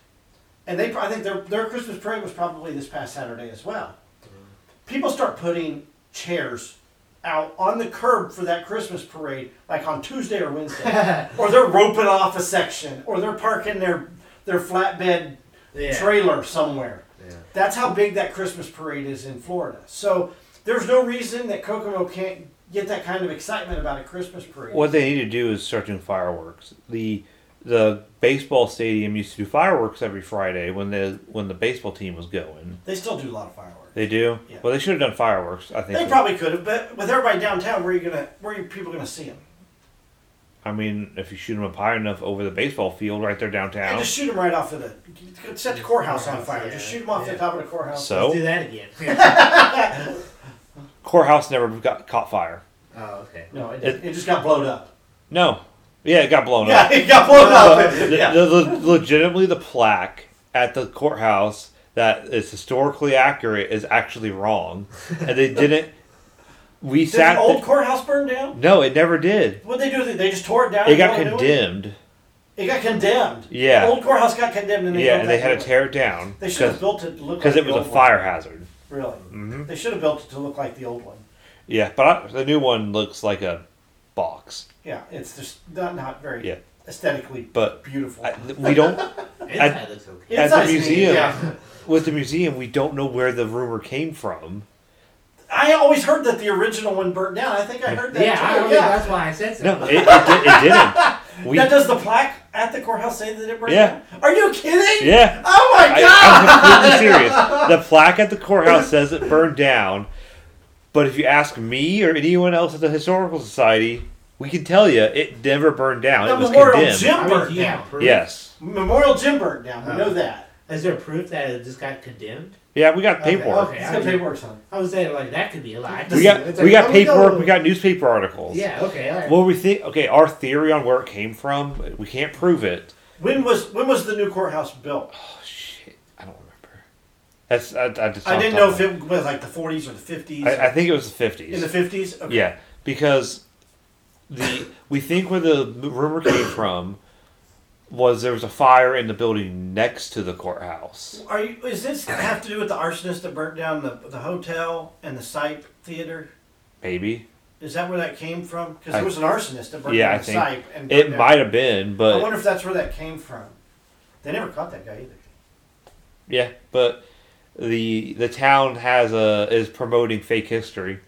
and they I think their their Christmas parade was probably this past Saturday as well. Mm-hmm. People start putting chairs out on the curb for that Christmas parade, like on Tuesday or Wednesday or they're roping off a section, or they're parking their their flatbed yeah. trailer somewhere. Yeah. That's how big that Christmas parade is in Florida. So there's no reason that Kokomo can't get that kind of excitement about a Christmas parade. what they need to do is start doing fireworks. The the baseball stadium used to do fireworks every Friday when the when the baseball team was going. They still do a lot of fireworks. They do. Yeah. Well, they should have done fireworks. I think. They probably could have, but with everybody downtown, where are you gonna, where are people gonna see them? I mean, if you shoot them up high enough over the baseball field right there downtown, And downtown. just shoot them right off of the, set the courthouse on fire. Yeah. Just shoot them off the top of the courthouse. So Let's do that again. courthouse never got caught fire. oh, okay. No, it, it, it just got blown up. No. Yeah, it got blown Yeah, up. it got blown Uh, up. the- Yeah. the- the- legitimately, the plaque at the courthouse that is historically accurate is actually wrong, and they didn't. We Did sat. the old th- courthouse burn down? no, it never did. What they do? They just tore it down. It got built a new one? condemned. It got condemned. Yeah. The old courthouse got condemned, and they Yeah, and they had to tear it down They should have built it to look because like it was a old fire hazard. One. Really, hmm they should have built it to look like the old one. Yeah, but I, the new one looks like a box. Yeah, it's just not not very Yeah. aesthetically But beautiful. I, we don't. Inside looks okay. at the Inside's museum- yeah. With the museum, we don't know where the rumor came from. I always heard that the original one burnt down. I think I heard that Yeah, too. I yeah. that's why I said so. No, it, it, it didn't. We, now, does the plaque at the courthouse say that it burned Yeah. down? Are you kidding? yeah. Oh my god! I'm completely serious. The plaque at the courthouse says it burned down, but if you ask me or anyone else at the historical society, we can tell you it never burned down. The it was Memorial condemned. Gym I mean, burnt yeah, down. Yes, Memorial Gym burnt down. We Oh. know that. Is there proof that it just got condemned? Yeah, we got paperwork. okay. It's got paperwork on. I was saying like that could be a lie. We got It's we got paperwork. go. We got newspaper articles. Yeah. Okay. All right. Well, we think okay. Our theory on where it came from, we can't prove it. When was when was the new courthouse built? Oh shit, I don't remember. That's I, I just. I didn't know if it was like the 40s or the 50s. I, I think it was the 50s. in the fifties. 50s. Okay. Yeah, because the we think where the rumor came from was there was a fire in the building next to the courthouse. Are you? Is this have to do with the arsonist that burnt down the the hotel and the Sipe Theater? Maybe Is that where that came from? Because there was an arsonist that burned Yeah, down I the think Sipe and it down- might have been, but I wonder if that's where that came from. They never caught that guy either. yeah, but the the town has a is promoting fake history.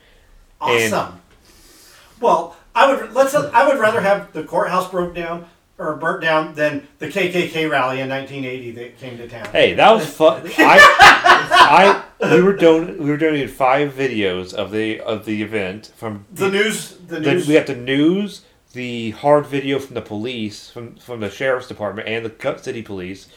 And- Awesome. well, I would let's. I would rather have the courthouse broke down or burnt down than the KKK rally in 1980 that came to town. Hey, that was fun. I, I, we were don- we were donating five videos of the of the event from The news. The the- we got the news, the hard video from the police, from from the sheriff's department and the Cut City police,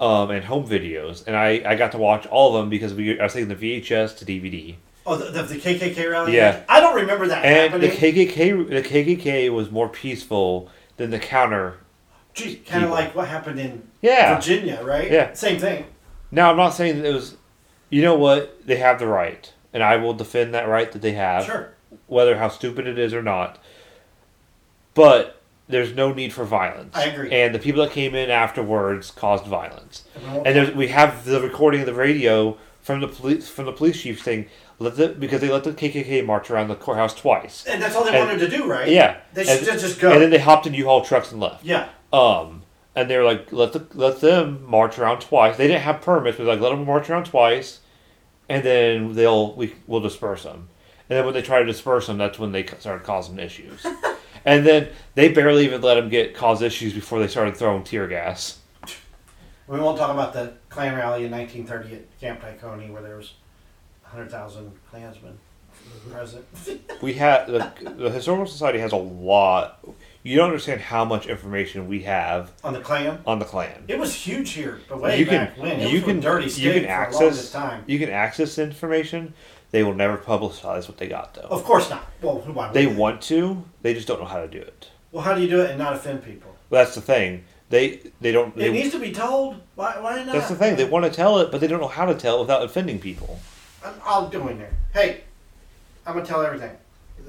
um, and home videos, and I, I got to watch all of them because we I was taking the VHS to DVD, oh, the, the, the KKK rally. Yeah. I don't remember that and the. KKK the KKK was more peaceful than the counter. Kind of like what happened in Yeah. Virginia, right? Yeah. Same thing. Now I'm not saying that it was, you know what they have the right, and I will defend that right that they have. Sure. whether how stupid it is or not. But there's no need for violence. I agree. And the people that came in afterwards caused violence. And we And there's, we have the recording of the radio from the police from the police chief saying let the because they let the KKK march around the courthouse twice. and that's all they and- wanted to do, right? Yeah. They should and, just go. and then they hopped in U-Haul trucks and left. yeah. Um, and they were like, let the let them march around twice. They didn't have permits, but like let them march around twice, and then they'll we will disperse them. And then when they try to disperse them, that's when they started causing issues. and then they barely even let them get cause issues before they started throwing tear gas. We won't talk about the Klan rally in 1930 at Camp Tycony where there was 100,000 Klansmen present. We had the, the historical society has a lot. You don't understand how much information we have On the Klan. on the Klan. It was huge here, but way You can- back when. It you was can- dirty you can access- time. You can access information. They will never publicize what they got though. Of course not. Well, who why would They want to. They just don't know how to do it. Well, how do you do it and not offend people? That's the thing. They they don't. It They, needs to be told. Why, why not? that's the thing. They want to tell it, but they don't know how to tell it without offending people. I'm, I'll go in there. Hey, I'm gonna tell everything.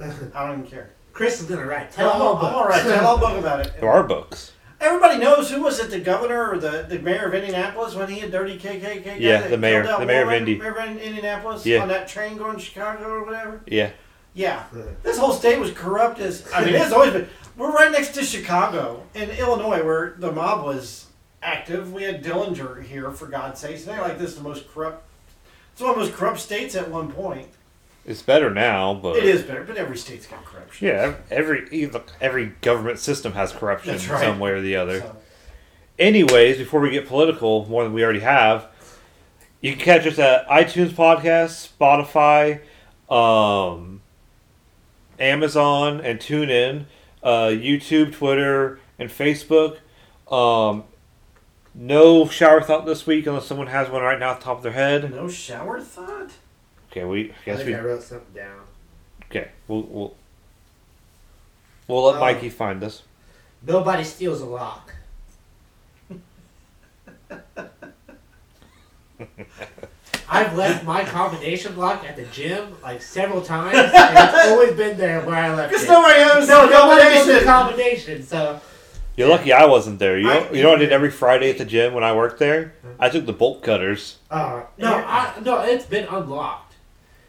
I don't even care. Chris is gonna write. Tell I'm, all I'm all right. Tell a whole book about it. There are books. Everybody knows who was it, the governor or the, the mayor of Indianapolis when he had dirty KKK Yeah, the mayor- the mayor of? Indy. Mayor of Indianapolis Yeah. on that train going to Chicago or whatever. Yeah. Yeah, this whole state was corrupt as I mean, it's always been. We're right next to Chicago in Illinois, where the mob was active. We had Dillinger here, for God's sakes. And they're like this is the most corrupt. It's one of the most corrupt states at one point. It's better now, but It is better, but every state's got corruption. Yeah, every every government system has corruption right. some way or the other. So, Anyways, before we get political, more than we already have, you can catch us at iTunes Podcast, Spotify, um, Amazon, and TuneIn, uh, YouTube, Twitter, and Facebook. Um, no shower thought this week unless someone has one right now at the top of their head. no shower thought. Okay, we I guess think we I wrote something down. okay. We'll we'll, we'll let Oh. Mikey find us. Nobody steals a lock. I've left my combination lock at the gym like several times, and it's always been there where I left Because it. nobody knows No, the nobody knows the combination. combination. So You're lucky I wasn't there. You know, I- you know what I did every Friday at the gym when I worked there? I took the bolt cutters. uh, no, I, no, it's been unlocked.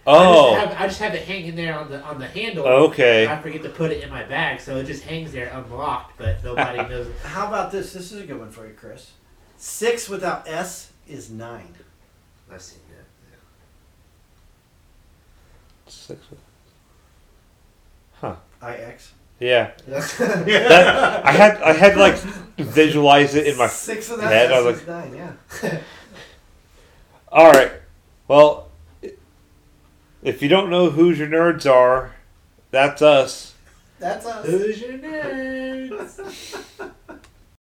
Oh, I just, have, I just have it hanging there on the on the handle. okay. I forget to put it in my bag, so it just hangs there unlocked, but nobody knows. How about this? This is a good one for you, Chris. Six without S is nine. I've seen Six. Huh. IX. Yeah. that. That, I had I had like visualize it in my. Six without head, I S was is nine. Yeah. All right. Well, if you don't know who your nerds are, that's us. That's us. Who's your nerds?